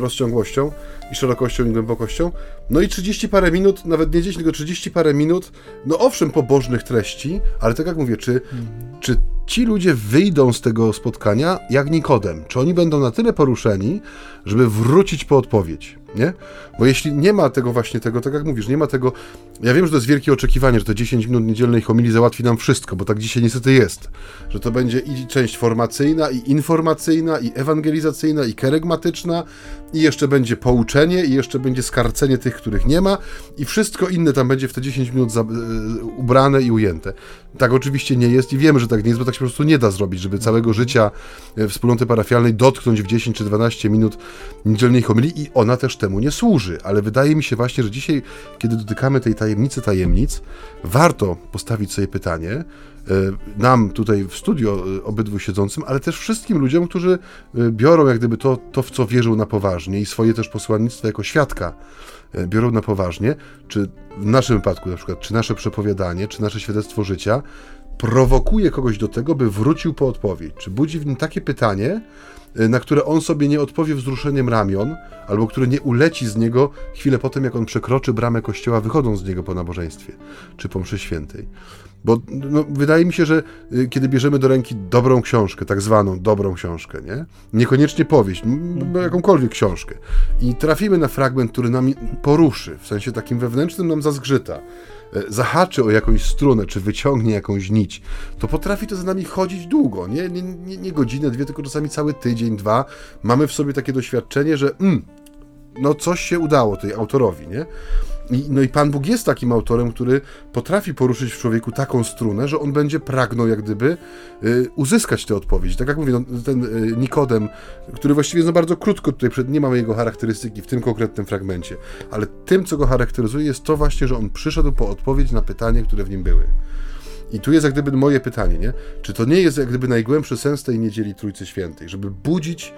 rozciągłością i szerokością i głębokością. No i 30 parę minut, nawet nie 10, tylko 30 parę minut, no owszem, pobożnych treści, ale tak jak mówię, czy, czy ci ludzie wyjdą z tego spotkania jak Nikodem? Czy oni będą na tyle poruszeni, żeby wrócić po odpowiedź? Nie? Bo jeśli nie ma tego właśnie tego, tak jak mówisz, nie ma tego. Ja wiem, że to jest wielkie oczekiwanie, że te 10 minut niedzielnej homilii załatwi nam wszystko, bo tak dzisiaj niestety jest. Że to będzie i część formacyjna, i informacyjna, i ewangelizacyjna, i kerygmatyczna, i jeszcze będzie pouczenie, i jeszcze będzie skarcenie tych, których nie ma, i wszystko inne tam będzie w te 10 minut za, y, ubrane i ujęte. Tak oczywiście nie jest i wiemy, że tak nie jest, bo tak się po prostu nie da zrobić, żeby całego życia e, wspólnoty parafialnej dotknąć w 10 czy 12 minut niedzielnej homilii i ona też temu nie służy. Ale wydaje mi się właśnie, że dzisiaj, kiedy dotykamy tej tajemnicy tajemnic, warto postawić sobie pytanie, e, nam tutaj w studio e, obydwu siedzącym, ale też wszystkim ludziom, którzy biorą jak gdyby to, to w co wierzą na poważnie i swoje też posłannictwo jako świadka biorą na poważnie, czy w naszym wypadku na przykład, czy nasze przepowiadanie, czy nasze świadectwo życia prowokuje kogoś do tego, by wrócił po odpowiedź? Czy budzi w nim takie pytanie, na które on sobie nie odpowie wzruszeniem ramion, albo które nie uleci z niego chwilę po tym, jak on przekroczy bramę kościoła, wychodząc z niego po nabożeństwie, czy po mszy świętej. Bo no, wydaje mi się, że y, kiedy bierzemy do ręki dobrą książkę, tak zwaną dobrą książkę, nie? Niekoniecznie powieść, jakąkolwiek książkę, i trafimy na fragment, który nam poruszy, w sensie takim wewnętrznym nam zazgrzyta, zahaczy o jakąś strunę, czy wyciągnie jakąś nić, to potrafi to za nami chodzić długo, nie, nie, nie, nie godzinę, dwie, tylko czasami cały tydzień, dwa. Mamy w sobie takie doświadczenie, że mm, no coś się udało tej autorowi, nie? I, no i Pan Bóg jest takim autorem, który potrafi poruszyć w człowieku taką strunę, że on będzie pragnął jak gdyby y, uzyskać tę odpowiedź. Tak jak mówię, no, ten y, Nikodem, który właściwie no bardzo krótko tutaj, przed, nie mamy jego charakterystyki w tym konkretnym fragmencie, ale tym, co go charakteryzuje jest to właśnie, że on przyszedł po odpowiedź na pytanie, które w nim były. I tu jest jak gdyby moje pytanie, nie? Czy to nie jest jak gdyby najgłębszy sens tej niedzieli Trójcy Świętej, żeby budzić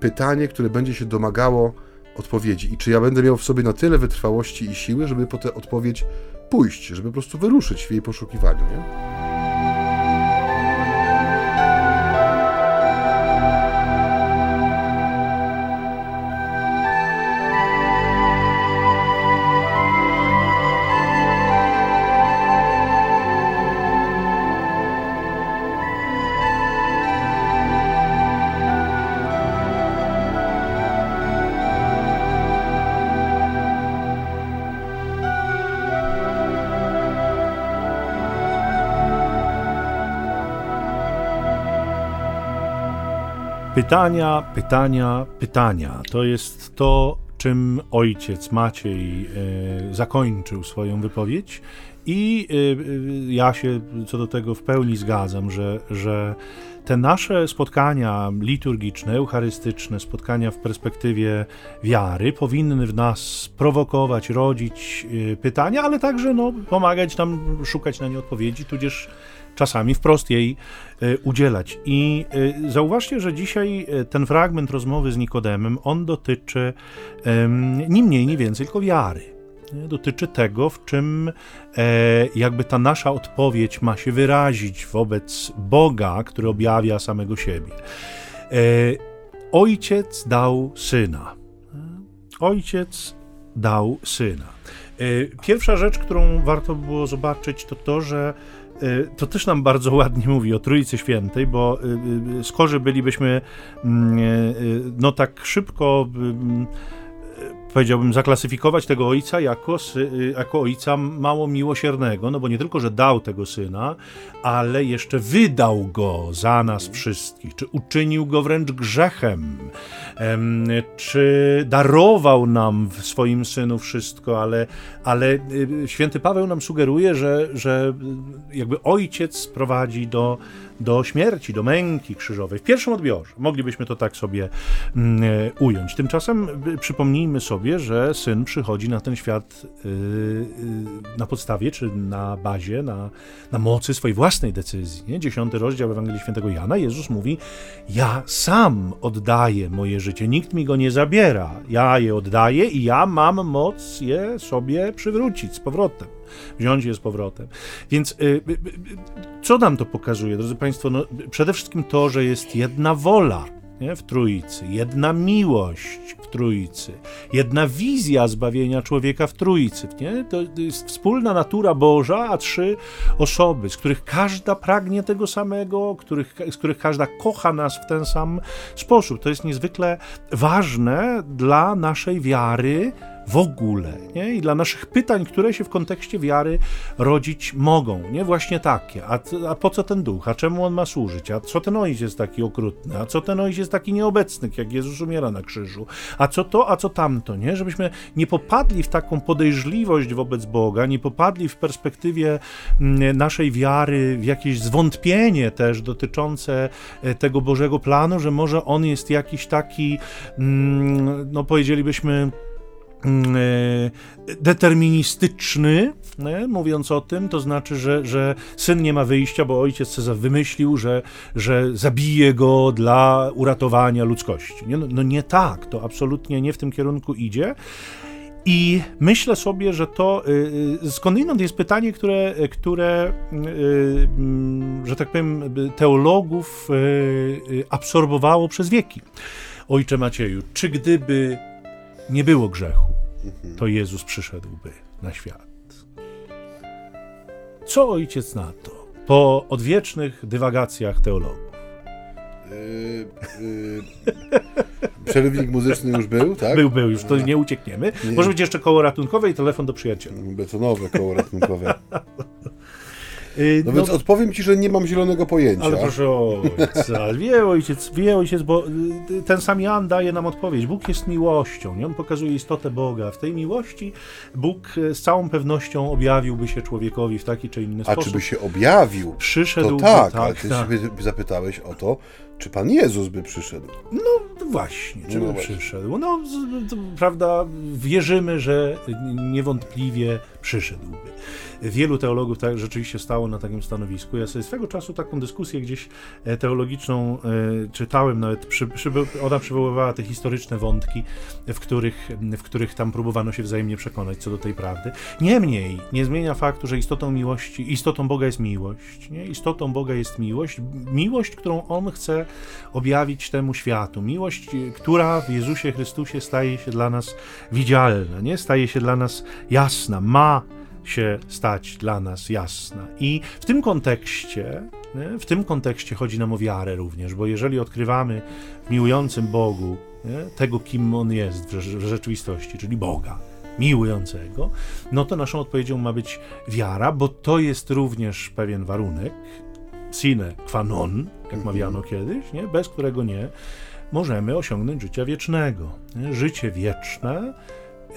pytanie, które będzie się domagało odpowiedzi i czy ja będę miał w sobie na tyle wytrwałości i siły, żeby po tę odpowiedź pójść, żeby po prostu wyruszyć w jej poszukiwaniu, nie? Pytania, pytania, pytania. To jest to, czym ojciec Maciej e, zakończył swoją wypowiedź. I e, e, ja się co do tego w pełni zgadzam, że, że te nasze spotkania liturgiczne, eucharystyczne, spotkania w perspektywie wiary powinny w nas prowokować, rodzić pytania, ale także no, pomagać nam szukać na nie odpowiedzi, tudzież czasami wprost jej e, udzielać. I e, zauważcie, że dzisiaj e, ten fragment rozmowy z Nikodemem, on dotyczy ni mniej, ni więcej, tylko wiary. Dotyczy tego, w czym jakby ta nasza odpowiedź ma się wyrazić wobec Boga, który objawia samego siebie. Ojciec dał syna. Ojciec dał syna. Pierwsza rzecz, którą warto było zobaczyć, to to, że to też nam bardzo ładnie mówi o Trójcy Świętej, bo y, y, skorzy bylibyśmy mm, no tak szybko powiedziałbym, zaklasyfikować tego ojca jako, jako ojca mało miłosiernego, no bo nie tylko, że dał tego syna, ale jeszcze wydał go za nas wszystkich, czy uczynił go wręcz grzechem, czy darował nam w swoim synu wszystko, ale, ale święty Paweł nam sugeruje, że, że jakby ojciec prowadzi do do śmierci, do męki krzyżowej. W pierwszym odbiorze moglibyśmy to tak sobie mm, e, ująć. Tymczasem przypomnijmy sobie, że syn przychodzi na ten świat y, y, na podstawie czy na bazie, na, na mocy swojej własnej decyzji. Nie? Dziesiąty rozdział Ewangelii Świętego Jana. Jezus mówi: Ja sam oddaję moje życie, nikt mi go nie zabiera. Ja je oddaję i ja mam moc je sobie przywrócić z powrotem wziąć je z powrotem. Więc y, y, y, co nam to pokazuje, drodzy Państwo? No, przede wszystkim to, że jest jedna wola nie? w Trójcy, jedna miłość w Trójcy, jedna wizja zbawienia człowieka w Trójcy. Nie? To jest wspólna natura Boża, a trzy osoby, z których każda pragnie tego samego, których, z których każda kocha nas w ten sam sposób. To jest niezwykle ważne dla naszej wiary w ogóle, nie? I dla naszych pytań, które się w kontekście wiary rodzić mogą, nie? Właśnie takie. A, a po co ten duch? A czemu on ma służyć? A co ten ojciec jest taki okrutny? A co ten ojciec jest taki nieobecny, jak Jezus umiera na krzyżu? A co to, a co tamto, nie? Żebyśmy nie popadli w taką podejrzliwość wobec Boga, nie popadli w perspektywie mm, naszej wiary w jakieś zwątpienie też dotyczące e, tego Bożego planu, że może on jest jakiś taki, mm, no powiedzielibyśmy, deterministyczny, nie? mówiąc o tym, to znaczy, że, że syn nie ma wyjścia, bo ojciec Cezar wymyślił, że, że zabije go dla uratowania ludzkości. Nie? No, no nie tak, to absolutnie nie w tym kierunku idzie. I myślę sobie, że to y, y, skądinąd jest pytanie, które, które y, mm, że tak powiem, teologów absorbowało przez wieki. Ojcze Macieju, czy gdyby nie było grzechu, to Jezus przyszedłby na świat. Co ojciec na to po odwiecznych dywagacjach teologów? Yy, yy, przerywnik muzyczny już był, tak? Był, był, już to nie uciekniemy. Nie. Może być jeszcze koło ratunkowe i telefon do przyjaciela. Betonowe koło ratunkowe. No, no, więc odpowiem ci, że nie mam zielonego pojęcia. Ale proszę ojca, wie ojciec, wie ojciec, bo y, ten sam Jan daje nam odpowiedź. Bóg jest miłością, nie? on pokazuje istotę Boga. W tej miłości Bóg y, z całą pewnością objawiłby się człowiekowi w taki czy inny sposób. A czy by się objawił? Przyszedł. To tak, tak, ale ty tak. się zapytałeś o to, czy Pan Jezus by przyszedł? No właśnie, czy no by właśnie. przyszedł. No, prawda, wierzymy, że niewątpliwie przyszedłby. Wielu teologów tak rzeczywiście stało na takim stanowisku. Ja sobie swego czasu taką dyskusję gdzieś e, teologiczną e, czytałem, nawet przy, przy, ona przywoływała te historyczne wątki, w których, w których tam próbowano się wzajemnie przekonać co do tej prawdy. Niemniej nie zmienia faktu, że istotą miłości, istotą Boga jest miłość. Nie? Istotą Boga jest miłość. Miłość, którą On chce objawić temu światu. Miłość, która w Jezusie Chrystusie staje się dla nas widzialna, nie? staje się dla nas jasna, ma się stać dla nas jasna. I w tym kontekście, w tym kontekście chodzi nam o wiarę również, bo jeżeli odkrywamy w miłującym Bogu tego, kim On jest w, rzeczywistości, czyli Boga, miłującego, no to naszą odpowiedzią ma być wiara, bo to jest również pewien warunek, sine qua non, jak Mhm. mawiano kiedyś, nie? bez którego nie możemy osiągnąć życia wiecznego. Życie wieczne,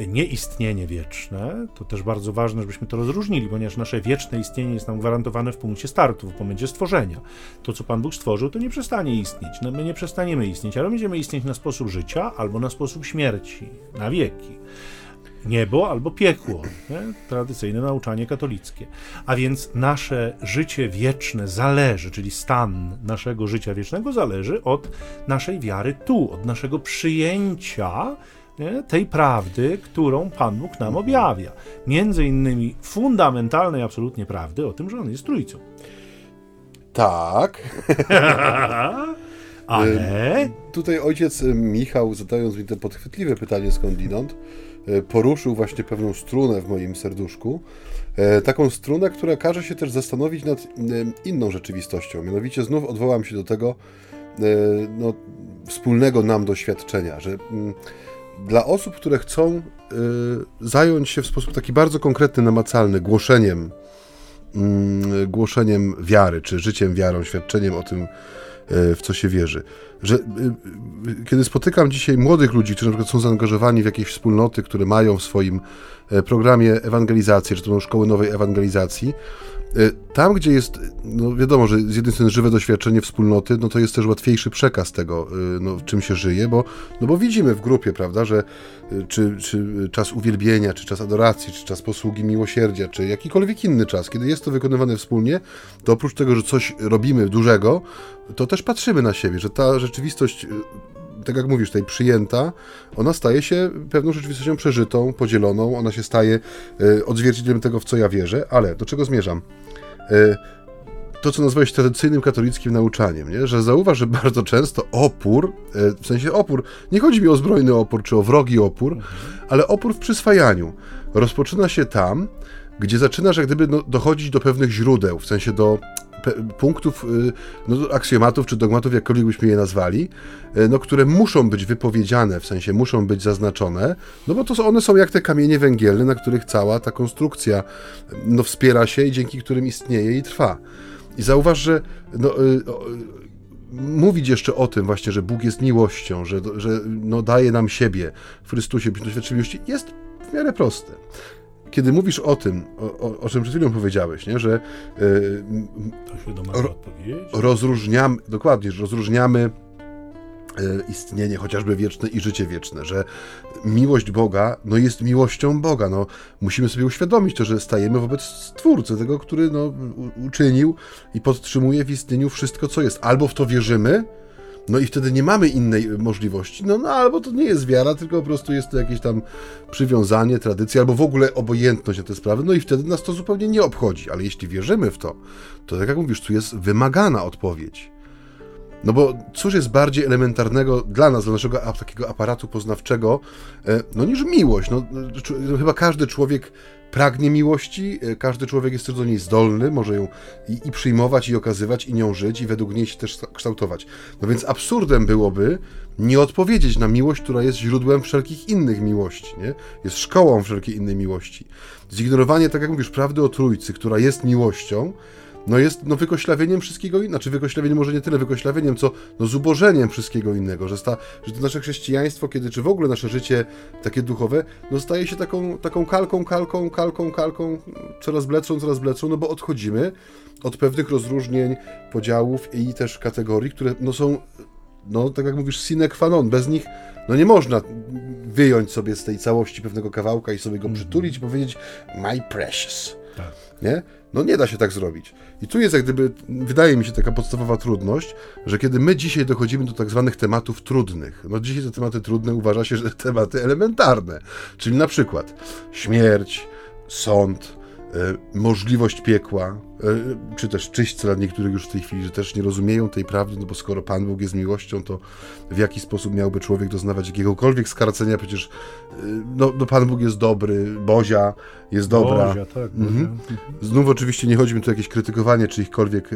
nie istnienie wieczne, to też bardzo ważne, żebyśmy to rozróżnili, ponieważ nasze wieczne istnienie jest nam gwarantowane w punkcie startu, w momencie stworzenia. To, co Pan Bóg stworzył, to nie przestanie istnieć. No, my nie przestaniemy istnieć, ale będziemy istnieć na sposób życia albo na sposób śmierci, na wieki niebo albo piekło. Nie? Tradycyjne nauczanie katolickie. A więc nasze życie wieczne zależy, czyli stan naszego życia wiecznego zależy od naszej wiary tu, od naszego przyjęcia? Tej prawdy, którą Pan Bóg nam objawia. Między innymi fundamentalnej absolutnie prawdy o tym, że On jest Trójcą. Tak. Ale... Tutaj ojciec y, Michał, zadając mi to podchwytliwe pytanie skądinąd, y, poruszył właśnie pewną strunę w moim serduszku. E, Taką strunę, która każe się też zastanowić nad y, inną rzeczywistością. Mianowicie znów odwołam się do tego y, no, wspólnego nam doświadczenia, że mm, dla osób, które chcą y, zająć się w sposób taki bardzo konkretny, namacalny głoszeniem, mm, głoszeniem wiary, czy życiem wiarą, świadczeniem o tym, e, w co się wierzy. Że y, y, kiedy spotykam dzisiaj młodych ludzi, którzy na przykład są zaangażowani w jakieś wspólnoty, które mają w swoim e, programie ewangelizacji, czy to są szkoły nowej ewangelizacji, tam, gdzie jest, no wiadomo, że z jednej strony żywe doświadczenie wspólnoty, no to jest też łatwiejszy przekaz tego, e, no, czym się żyje, bo, no bo widzimy w grupie, prawda, że e, czy, czy czas uwielbienia, czy czas adoracji, czy czas posługi miłosierdzia, czy jakikolwiek inny czas, kiedy jest to wykonywane wspólnie, to oprócz tego, że coś robimy dużego, to też patrzymy na siebie, że ta rzeczywistość, y, tak jak mówisz, tutaj przyjęta, ona staje się pewną rzeczywistością przeżytą, podzieloną, ona się staje y, odzwierciedleniem tego, w co ja wierzę, ale do czego zmierzam? Y, to, co nazwałeś tradycyjnym katolickim nauczaniem, nie? że zauważ, że bardzo często opór, y, w sensie opór, nie chodzi mi o zbrojny opór czy o wrogi opór, ale opór w przyswajaniu rozpoczyna się tam, gdzie zaczynasz jak gdyby no, dochodzić do pewnych źródeł, w sensie do punktów, y, no, aksjomatów czy dogmatów, jakkolwiek byśmy je nazwali, y, no, które muszą być wypowiedziane, w sensie muszą być zaznaczone, no bo to one są jak te kamienie węgielne, na których cała ta konstrukcja no, wspiera się i dzięki którym istnieje i trwa. I zauważ, że no, y, mówić jeszcze o tym właśnie, że Bóg jest miłością, że, że no, daje nam siebie w Chrystusie, być doświadczeń miłości, jest w miarę proste. Kiedy mówisz o tym, o, o, czym przed chwilą powiedziałeś, nie? że y, domaga Ro- rozróżniamy, dokładnie, że rozróżniamy e, istnienie chociażby wieczne i życie wieczne, że miłość Boga no jest miłością Boga. No, musimy sobie uświadomić to, że stajemy wobec Stwórcy, tego, który no, uczynił i podtrzymuje w istnieniu wszystko, co jest. Albo w to wierzymy, no i wtedy nie mamy innej możliwości, no, no albo to nie jest wiara, tylko po prostu jest to jakieś tam przywiązanie, tradycja, albo w ogóle obojętność na te sprawy, no i wtedy nas to zupełnie nie obchodzi. Ale jeśli wierzymy w to, to tak jak mówisz, tu jest wymagana odpowiedź. No bo cóż jest bardziej elementarnego dla nas, dla naszego takiego aparatu poznawczego, e, no niż miłość. No, czu- no, chyba każdy człowiek pragnie miłości, e, każdy człowiek jest do niej zdolny, może ją i, i przyjmować, i okazywać, i nią żyć, i według niej się też kształtować. No więc absurdem byłoby nie odpowiedzieć na miłość, która jest źródłem wszelkich innych miłości, nie? Jest szkołą wszelkiej innej miłości. Zignorowanie, tak jak mówisz, prawdy o Trójcy, która jest miłością, no jest no, wykoślawieniem wszystkiego innego, znaczy wykoślawieniem może nie tyle wykoślawieniem, co no, zubożeniem wszystkiego innego, że, sta, że to nasze chrześcijaństwo, kiedy, czy w ogóle nasze życie takie duchowe, no staje się taką, taką kalką, kalką, kalką, kalką, coraz bledszą, coraz bledszą, no bo odchodzimy od pewnych rozróżnień, podziałów i też kategorii, które no są, no tak jak mówisz, sine qua non, bez nich no nie można wyjąć sobie z tej całości pewnego kawałka i sobie go przytulić i powiedzieć my precious. Tak. Nie? No nie da się tak zrobić. I tu jest jak gdyby, wydaje mi się, taka podstawowa trudność, że kiedy my dzisiaj dochodzimy do tak zwanych tematów trudnych, no dzisiaj te tematy trudne uważa się, że tematy elementarne, czyli na przykład śmierć, sąd, możliwość piekła, e, czy też czyść dla niektórych już w tej chwili, że też nie rozumieją tej prawdy, no bo skoro Pan Bóg jest miłością, to w jaki sposób miałby człowiek doznawać jakiegokolwiek skarcenia, przecież e, no, no Pan Bóg jest dobry, Bozia jest dobra. Bozia, tak, Mhm. Bozia. Znów oczywiście nie chodzi mi tu o jakieś krytykowanie czyichkolwiek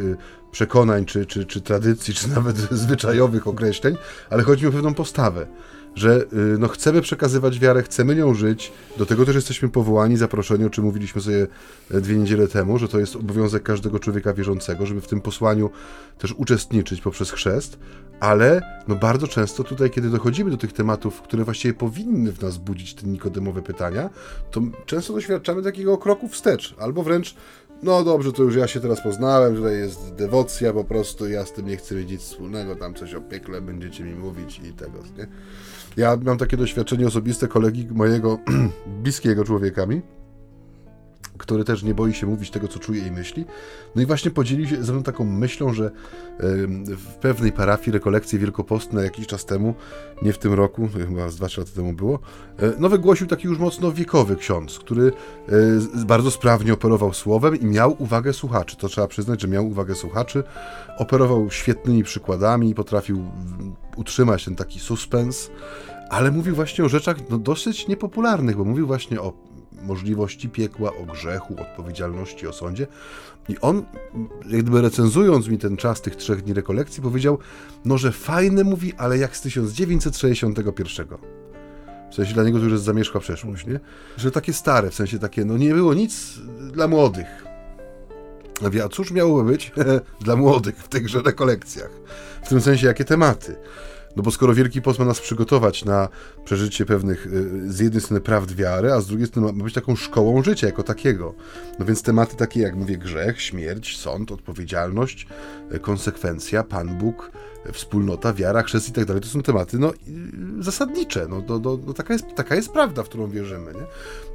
przekonań, czy, czy, czy tradycji, czy nawet zwyczajowych określeń, ale chodzi mi o pewną postawę, że y, no, chcemy przekazywać wiarę, chcemy nią żyć, do tego też jesteśmy powołani, zaproszeni, o czym mówiliśmy sobie e, dwie niedziele temu, że to jest obowiązek każdego człowieka wierzącego, żeby w tym posłaniu też uczestniczyć poprzez chrzest, ale no bardzo często tutaj, kiedy dochodzimy do tych tematów, które właściwie powinny w nas budzić te nikodemowe pytania, to często doświadczamy takiego kroku wstecz, albo wręcz no dobrze, to już ja się teraz poznałem, tutaj jest dewocja po prostu, ja z tym nie chcę mieć nic wspólnego, tam coś o piekle będziecie mi mówić i tego, nie? Ja mam takie doświadczenie osobiste kolegi mojego bliskiego człowiekami, który też nie boi się mówić tego, co czuje i myśli. No i właśnie podzielił się ze mną taką myślą, że w pewnej parafii rekolekcje wielkopostne jakiś czas temu, nie w tym roku, chyba z dwa lata temu było, e, no wygłosił taki już mocno wiekowy ksiądz, który e, bardzo sprawnie operował słowem i miał uwagę słuchaczy. To trzeba przyznać, że miał uwagę słuchaczy, operował świetnymi przykładami, potrafił utrzymać ten taki suspens, ale mówił właśnie o rzeczach no, dosyć niepopularnych, bo mówił właśnie o możliwości piekła, o grzechu, odpowiedzialności, o sądzie. I on, jakby recenzując mi ten czas tych trzech dni rekolekcji, powiedział, no że fajne mówi, ale jak z 1961. W sensie dla niego to już jest zamierzchła przeszłość, nie? Że takie stare, w sensie takie, no nie było nic dla młodych. A cóż miałoby być dla młodych w tychże rekolekcjach? W tym sensie, jakie tematy? No bo skoro Wielki Post ma nas przygotować na przeżycie pewnych y, z jednej strony prawd wiary, a z drugiej strony ma być taką szkołą życia jako takiego. No więc tematy takie jak mówię grzech, śmierć, sąd, odpowiedzialność, y, konsekwencja, Pan Bóg, wspólnota, wiara, chrzest i tak dalej, to są tematy no, zasadnicze. No, no, no, no, taka, jest, taka jest prawda, w którą wierzymy. Nie?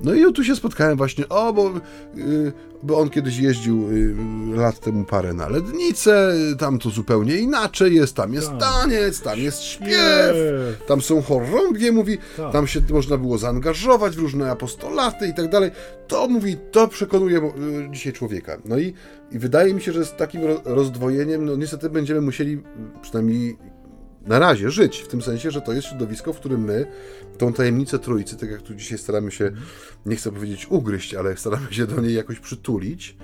No i tu się spotkałem właśnie, o, bo, yy, bo on kiedyś jeździł yy, lat temu parę na Lednicę, tam to zupełnie inaczej jest, tam jest tak. taniec, tam jest śpiew, tam są chorągie, mówi, tak. tam się można było zaangażować w różne apostolaty i tak dalej. To mówi, to przekonuje yy, dzisiaj człowieka. No i i wydaje mi się, że z takim rozdwojeniem, no niestety będziemy musieli przynajmniej na razie żyć, w tym sensie, że to jest środowisko, w którym my tą tajemnicę Trójcy, tak jak tu dzisiaj staramy się, nie chcę powiedzieć ugryźć, ale staramy się do niej jakoś przytulić,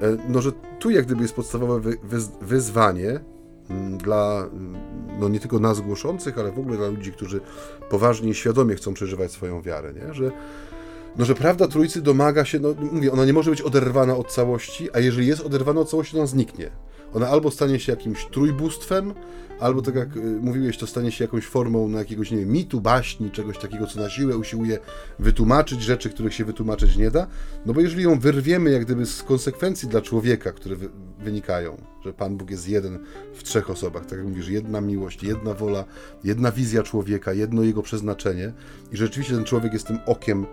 e, no że tu jak gdyby jest podstawowe wyzwanie mm, dla mm, no nie tylko nas głoszących, ale w ogóle dla ludzi, którzy poważnie i świadomie chcą przeżywać swoją wiarę, nie? że no, że prawda Trójcy domaga się, no mówię, ona nie może być oderwana od całości, a jeżeli jest oderwana od całości, to ona zniknie. Ona albo stanie się jakimś trójbóstwem, albo tak jak y, mówiłeś, to stanie się jakąś formą na jakiegoś, nie wiem, mitu, baśni, czegoś takiego, co na siłę usiłuje wytłumaczyć rzeczy, których się wytłumaczyć nie da. No bo jeżeli ją wyrwiemy jak gdyby z konsekwencji dla człowieka, które wy wynikają, że Pan Bóg jest jeden w trzech osobach, tak jak mówisz, jedna miłość, jedna wola, jedna wizja człowieka, jedno jego przeznaczenie i rzeczywiście ten człowiek jest tym okiem,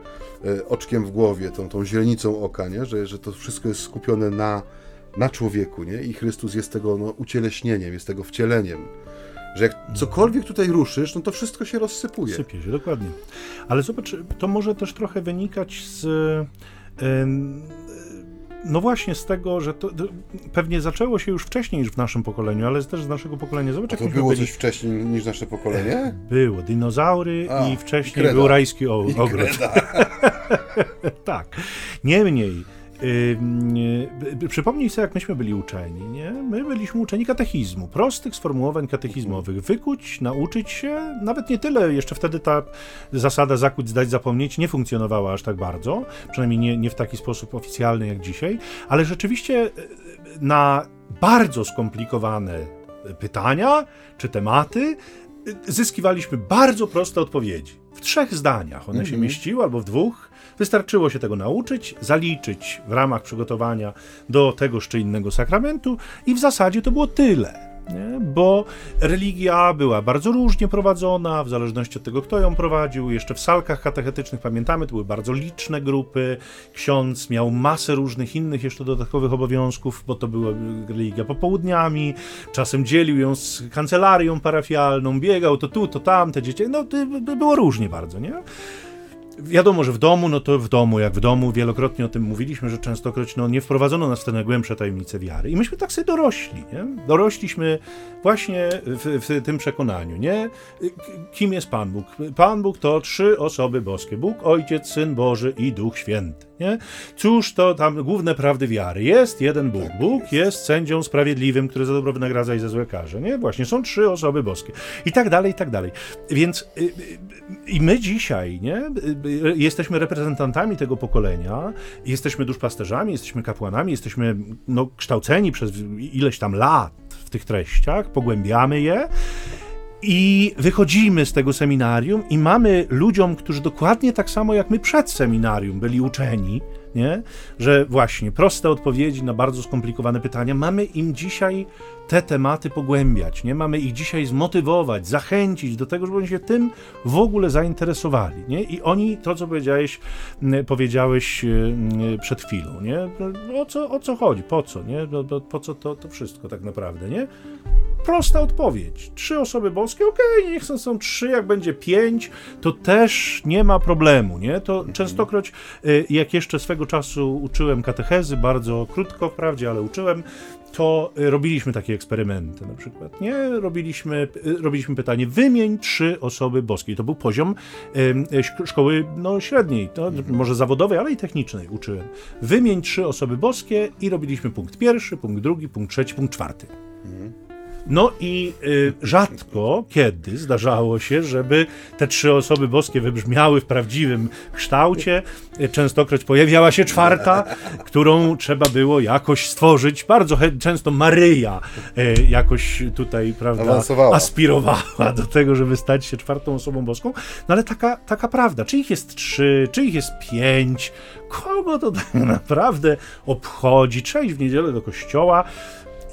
e, oczkiem w głowie, tą, tą źrenicą oka, nie? Że, że to wszystko jest skupione na na człowieku, nie? I Chrystus jest tego no, ucieleśnieniem, jest tego wcieleniem. Że jak cokolwiek tutaj ruszysz, no to wszystko się rozsypuje. Sypie się, dokładnie. Ale zobacz, to może też trochę wynikać z. no właśnie z tego, że to, to, pewnie zaczęło się już wcześniej niż w naszym pokoleniu, ale też z naszego pokolenia. Zobacz, A to było byli... coś wcześniej niż nasze pokolenie? Było. Dinozaury A, i wcześniej i był rajski ogród. tak. Niemniej Yy, przypomnij sobie, jak myśmy byli uczeni, nie? My byliśmy uczeni katechizmu, prostych sformułowań katechizmowych. Wykuć, nauczyć się, nawet nie tyle, jeszcze wtedy ta zasada zakuć, zdać, zapomnieć nie funkcjonowała aż tak bardzo, przynajmniej nie, nie w taki sposób oficjalny jak dzisiaj, ale rzeczywiście yy, na bardzo skomplikowane pytania czy tematy yy, zyskiwaliśmy bardzo proste odpowiedzi. W trzech zdaniach one się mhm. mieściły, albo w dwóch, Wystarczyło się tego nauczyć, zaliczyć w ramach przygotowania do tegoż czy innego sakramentu i w zasadzie to było tyle. Nie? Bo religia była bardzo różnie prowadzona, w zależności od tego, kto ją prowadził. Jeszcze w salkach katechetycznych, pamiętamy, to były bardzo liczne grupy. Ksiądz miał masę różnych innych jeszcze dodatkowych obowiązków, bo to była religia popołudniami. Czasem dzielił ją z kancelarią parafialną, biegał to tu, to tam, te dzieci. No, było różnie bardzo, nie? Wiadomo, że w domu, no to w domu, jak w domu, wielokrotnie o tym mówiliśmy, że częstokroć no, nie wprowadzono nas w te najgłębsze tajemnice wiary. I myśmy tak sobie dorośli, nie? Dorośliśmy właśnie w, w, tym przekonaniu, nie? Kim jest Pan Bóg? Pan Bóg to trzy osoby boskie. Bóg, Ojciec, Syn Boży i Duch Święty. Nie? Cóż to tam główne prawdy wiary? Jest jeden Bóg. Tak Bóg jest sędzią sprawiedliwym, który za dobro wynagradza i za złe karze. Nie? Właśnie, są trzy osoby boskie. I tak dalej, i tak dalej. Więc y, y, i my dzisiaj, nie? Y, jesteśmy reprezentantami tego pokolenia, jesteśmy duszpasterzami, jesteśmy kapłanami, jesteśmy no, kształceni przez ileś tam lat w tych treściach, pogłębiamy je. I wychodzimy z tego seminarium i mamy ludziom, którzy dokładnie tak samo jak my przed seminarium byli uczeni, nie? że właśnie proste odpowiedzi na bardzo skomplikowane pytania, mamy im dzisiaj te tematy pogłębiać, nie? mamy ich dzisiaj zmotywować, zachęcić do tego, żeby oni się tym w ogóle zainteresowali. Nie? I oni, to co powiedziałeś, powiedziałeś przed chwilą, nie? No, o, co, o co chodzi, po co, nie? po co to, to wszystko tak naprawdę, nie? Prosta odpowiedź. Trzy osoby boskie, okej, okay, niech są, są trzy, jak będzie pięć, to też nie ma problemu, nie? To mhm. częstokroć, y, jak jeszcze swego czasu uczyłem katechezy, bardzo krótko wprawdzie, ale uczyłem, to y, robiliśmy takie eksperymenty na przykład, nie? Robiliśmy, y, robiliśmy pytanie, wymień trzy osoby boskie. To był poziom szkoły no, średniej, mhm. może zawodowej, ale i technicznej uczyłem. Wymień trzy osoby boskie i robiliśmy punkt pierwszy, punkt drugi, punkt trzeci, punkt czwarty. Mhm. No i y, rzadko kiedy zdarzało się, żeby te trzy osoby boskie wybrzmiały w prawdziwym kształcie. Częstokroć pojawiała się czwarta, którą trzeba było jakoś stworzyć. Bardzo często Maryja y, jakoś tutaj, prawda, Awansowała. aspirowała do tego, żeby stać się czwartą osobą boską. No ale taka, taka prawda. Czy ich jest trzy, czy ich jest pięć? Kogo to tak naprawdę obchodzi? Cześć w niedzielę do kościoła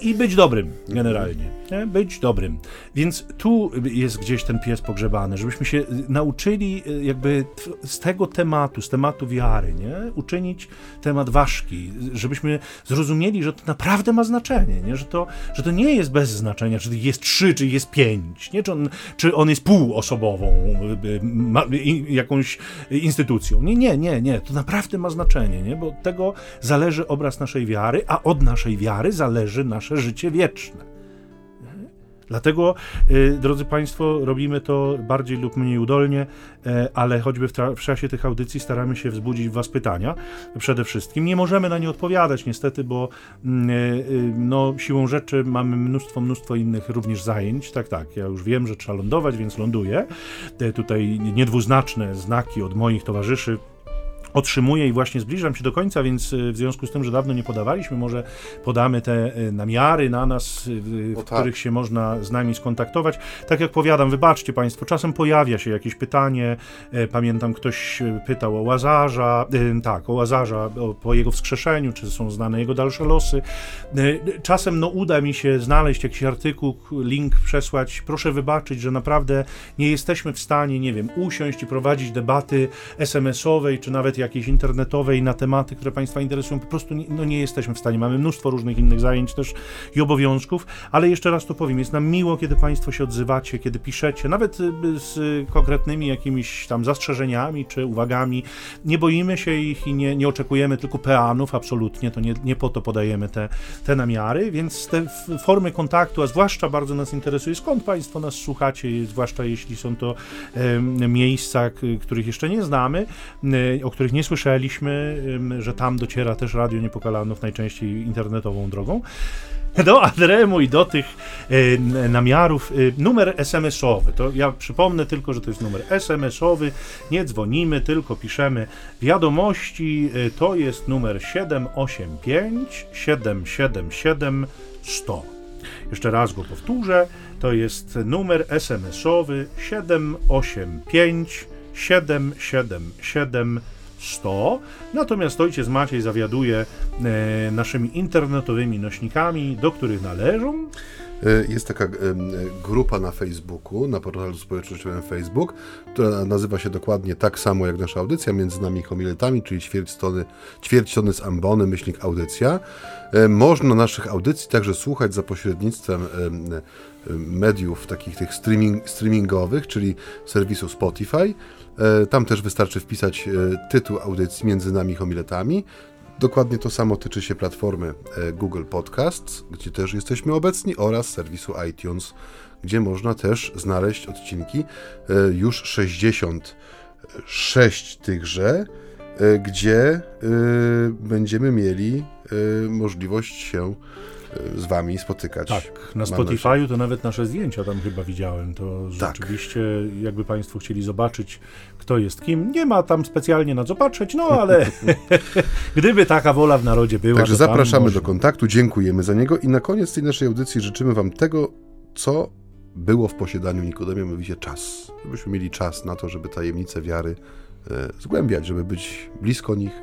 i być dobrym generalnie. Nie? Być dobrym. Więc tu jest gdzieś ten pies pogrzebany, żebyśmy się nauczyli y, jakby z tego tematu, z tematu wiary, nie? uczynić temat ważki, żebyśmy zrozumieli, że to naprawdę ma znaczenie, nie? Że, to, że to nie jest bez znaczenia, czy jest trzy, czy jest pięć, nie? Czy, on, czy on jest półosobową ma, jakąś instytucją. Nie, nie, nie, nie. To naprawdę ma znaczenie, nie? bo od tego zależy obraz naszej wiary, a od naszej wiary zależy nasze życie wieczne. Dlatego, y, drodzy Państwo, robimy to bardziej lub mniej udolnie, e, ale choćby w, w, czasie tych audycji staramy się wzbudzić Was pytania przede wszystkim. Nie możemy na nie odpowiadać niestety, bo mm, e, y, no, siłą rzeczy mamy mnóstwo, mnóstwo innych również zajęć. Tak, tak, ja już wiem, że trzeba lądować, więc ląduję. Te tutaj niedwuznaczne znaki od moich towarzyszy otrzymuję i właśnie zbliżam się do końca, więc y, w związku z tym, że dawno nie podawaliśmy, może podamy te y, namiary na nas, y, w tak. których się można z nami skontaktować. Tak jak powiadam, wybaczcie Państwo, czasem pojawia się jakieś pytanie, pamiętam ktoś pytał o Łazarza, tak, o Łazarza, po jego wskrzeszeniu, czy są znane jego dalsze losy. Czasem no uda mi się znaleźć jakiś artykuł, link przesłać. Proszę wybaczyć, że naprawdę nie jesteśmy w stanie, nie wiem, usiąść i prowadzić debaty SMS-owej, czy nawet jakiejś internetowej na tematy, które Państwa interesują, po prostu nie, no nie jesteśmy w stanie. Mamy mnóstwo różnych innych zajęć też i obowiązków, ale jeszcze raz to powiem, jest nam miło, kiedy Państwo się odzywacie, kiedy piszecie, nawet y, z konkretnymi jakimiś tam zastrzeżeniami czy uwagami. Nie boimy się ich i nie, nie oczekujemy tylko peanów, absolutnie, to nie, nie po to podajemy te, te namiary, więc te formy kontaktu, a zwłaszcza bardzo nas interesuje, skąd Państwo nas słuchacie, zwłaszcza jeśli są to e, miejsca, których jeszcze nie znamy, e, o których których nie słyszeliśmy, że tam dociera też radio Niepokalanów najczęściej internetową drogą. Do Adremu i do tych namiarów numer SMS-owy. To ja przypomnę tylko, że to jest numer SMS-owy. Nie dzwonimy, tylko piszemy wiadomości. E, to jest numer 785 777 100. Jeszcze raz go powtórzę. To jest numer SMS-owy 785 777 100. 100, natomiast ojciec Maciej zawiaduje e, naszymi internetowymi nośnikami, do których należą E, jest taka grupa na Facebooku, na portalu społecznościowym Facebook, która nazywa się dokładnie tak samo jak nasza audycja, między nami homiletami, czyli ćwierć tony, tony z ambony, myślnik audycja. E, można naszych audycji także słuchać za pośrednictwem mediów takich tych streaming, streamingowych, czyli serwisu Spotify. E, tam też wystarczy wpisać tytuł audycji między nami homiletami. Dokładnie to samo tyczy się platformy e, Google Podcasts, gdzie też jesteśmy obecni, oraz serwisu iTunes, gdzie można też znaleźć odcinki, e, już 66 tychże, e, gdzie będziemy mieli możliwość się z wami spotykać. Tak, na Spotify'u to nawet nasze zdjęcia tam chyba widziałem. To tak. rzeczywiście, jakby Państwo chcieli zobaczyć, kto jest kim, nie ma tam specjalnie na co patrzeć, no ale gdyby taka wola w narodzie była. Także zapraszamy do kontaktu, dziękujemy za niego i na koniec tej naszej audycji życzymy Wam tego, co było w posiadaniu Nikodemia, mianowicie czas. Żebyśmy mieli czas na to, żeby tajemnice wiary e, zgłębiać, żeby być blisko nich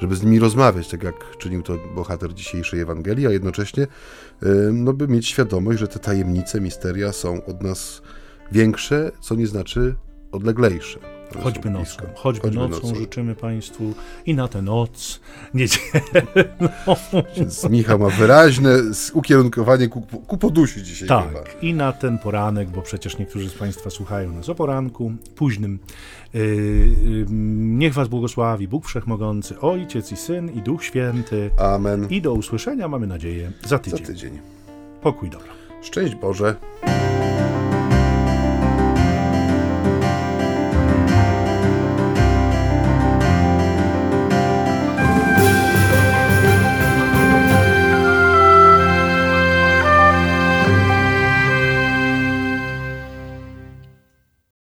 żeby z nimi rozmawiać, tak jak czynił to bohater dzisiejszej Ewangelii, a jednocześnie no, by mieć świadomość, że te tajemnice, misteria są od nas większe, co nie znaczy odleglejsze. Choćby nocą, choćby, choćby nocą, nocą, życzymy Państwu i na tę noc, niedzielę. Więc Michał ma wyraźne ukierunkowanie ku, ku podusi dzisiaj Tak, chyba. i na ten poranek, bo przecież niektórzy z Państwa słuchają nas o poranku, późnym. Yy, yy, niech Was błogosławi Bóg Wszechmogący, Ojciec i Syn i Duch Święty. Amen. I do usłyszenia, mamy nadzieję, za tydzień. Za tydzień. Pokój dobra. Szczęść Boże.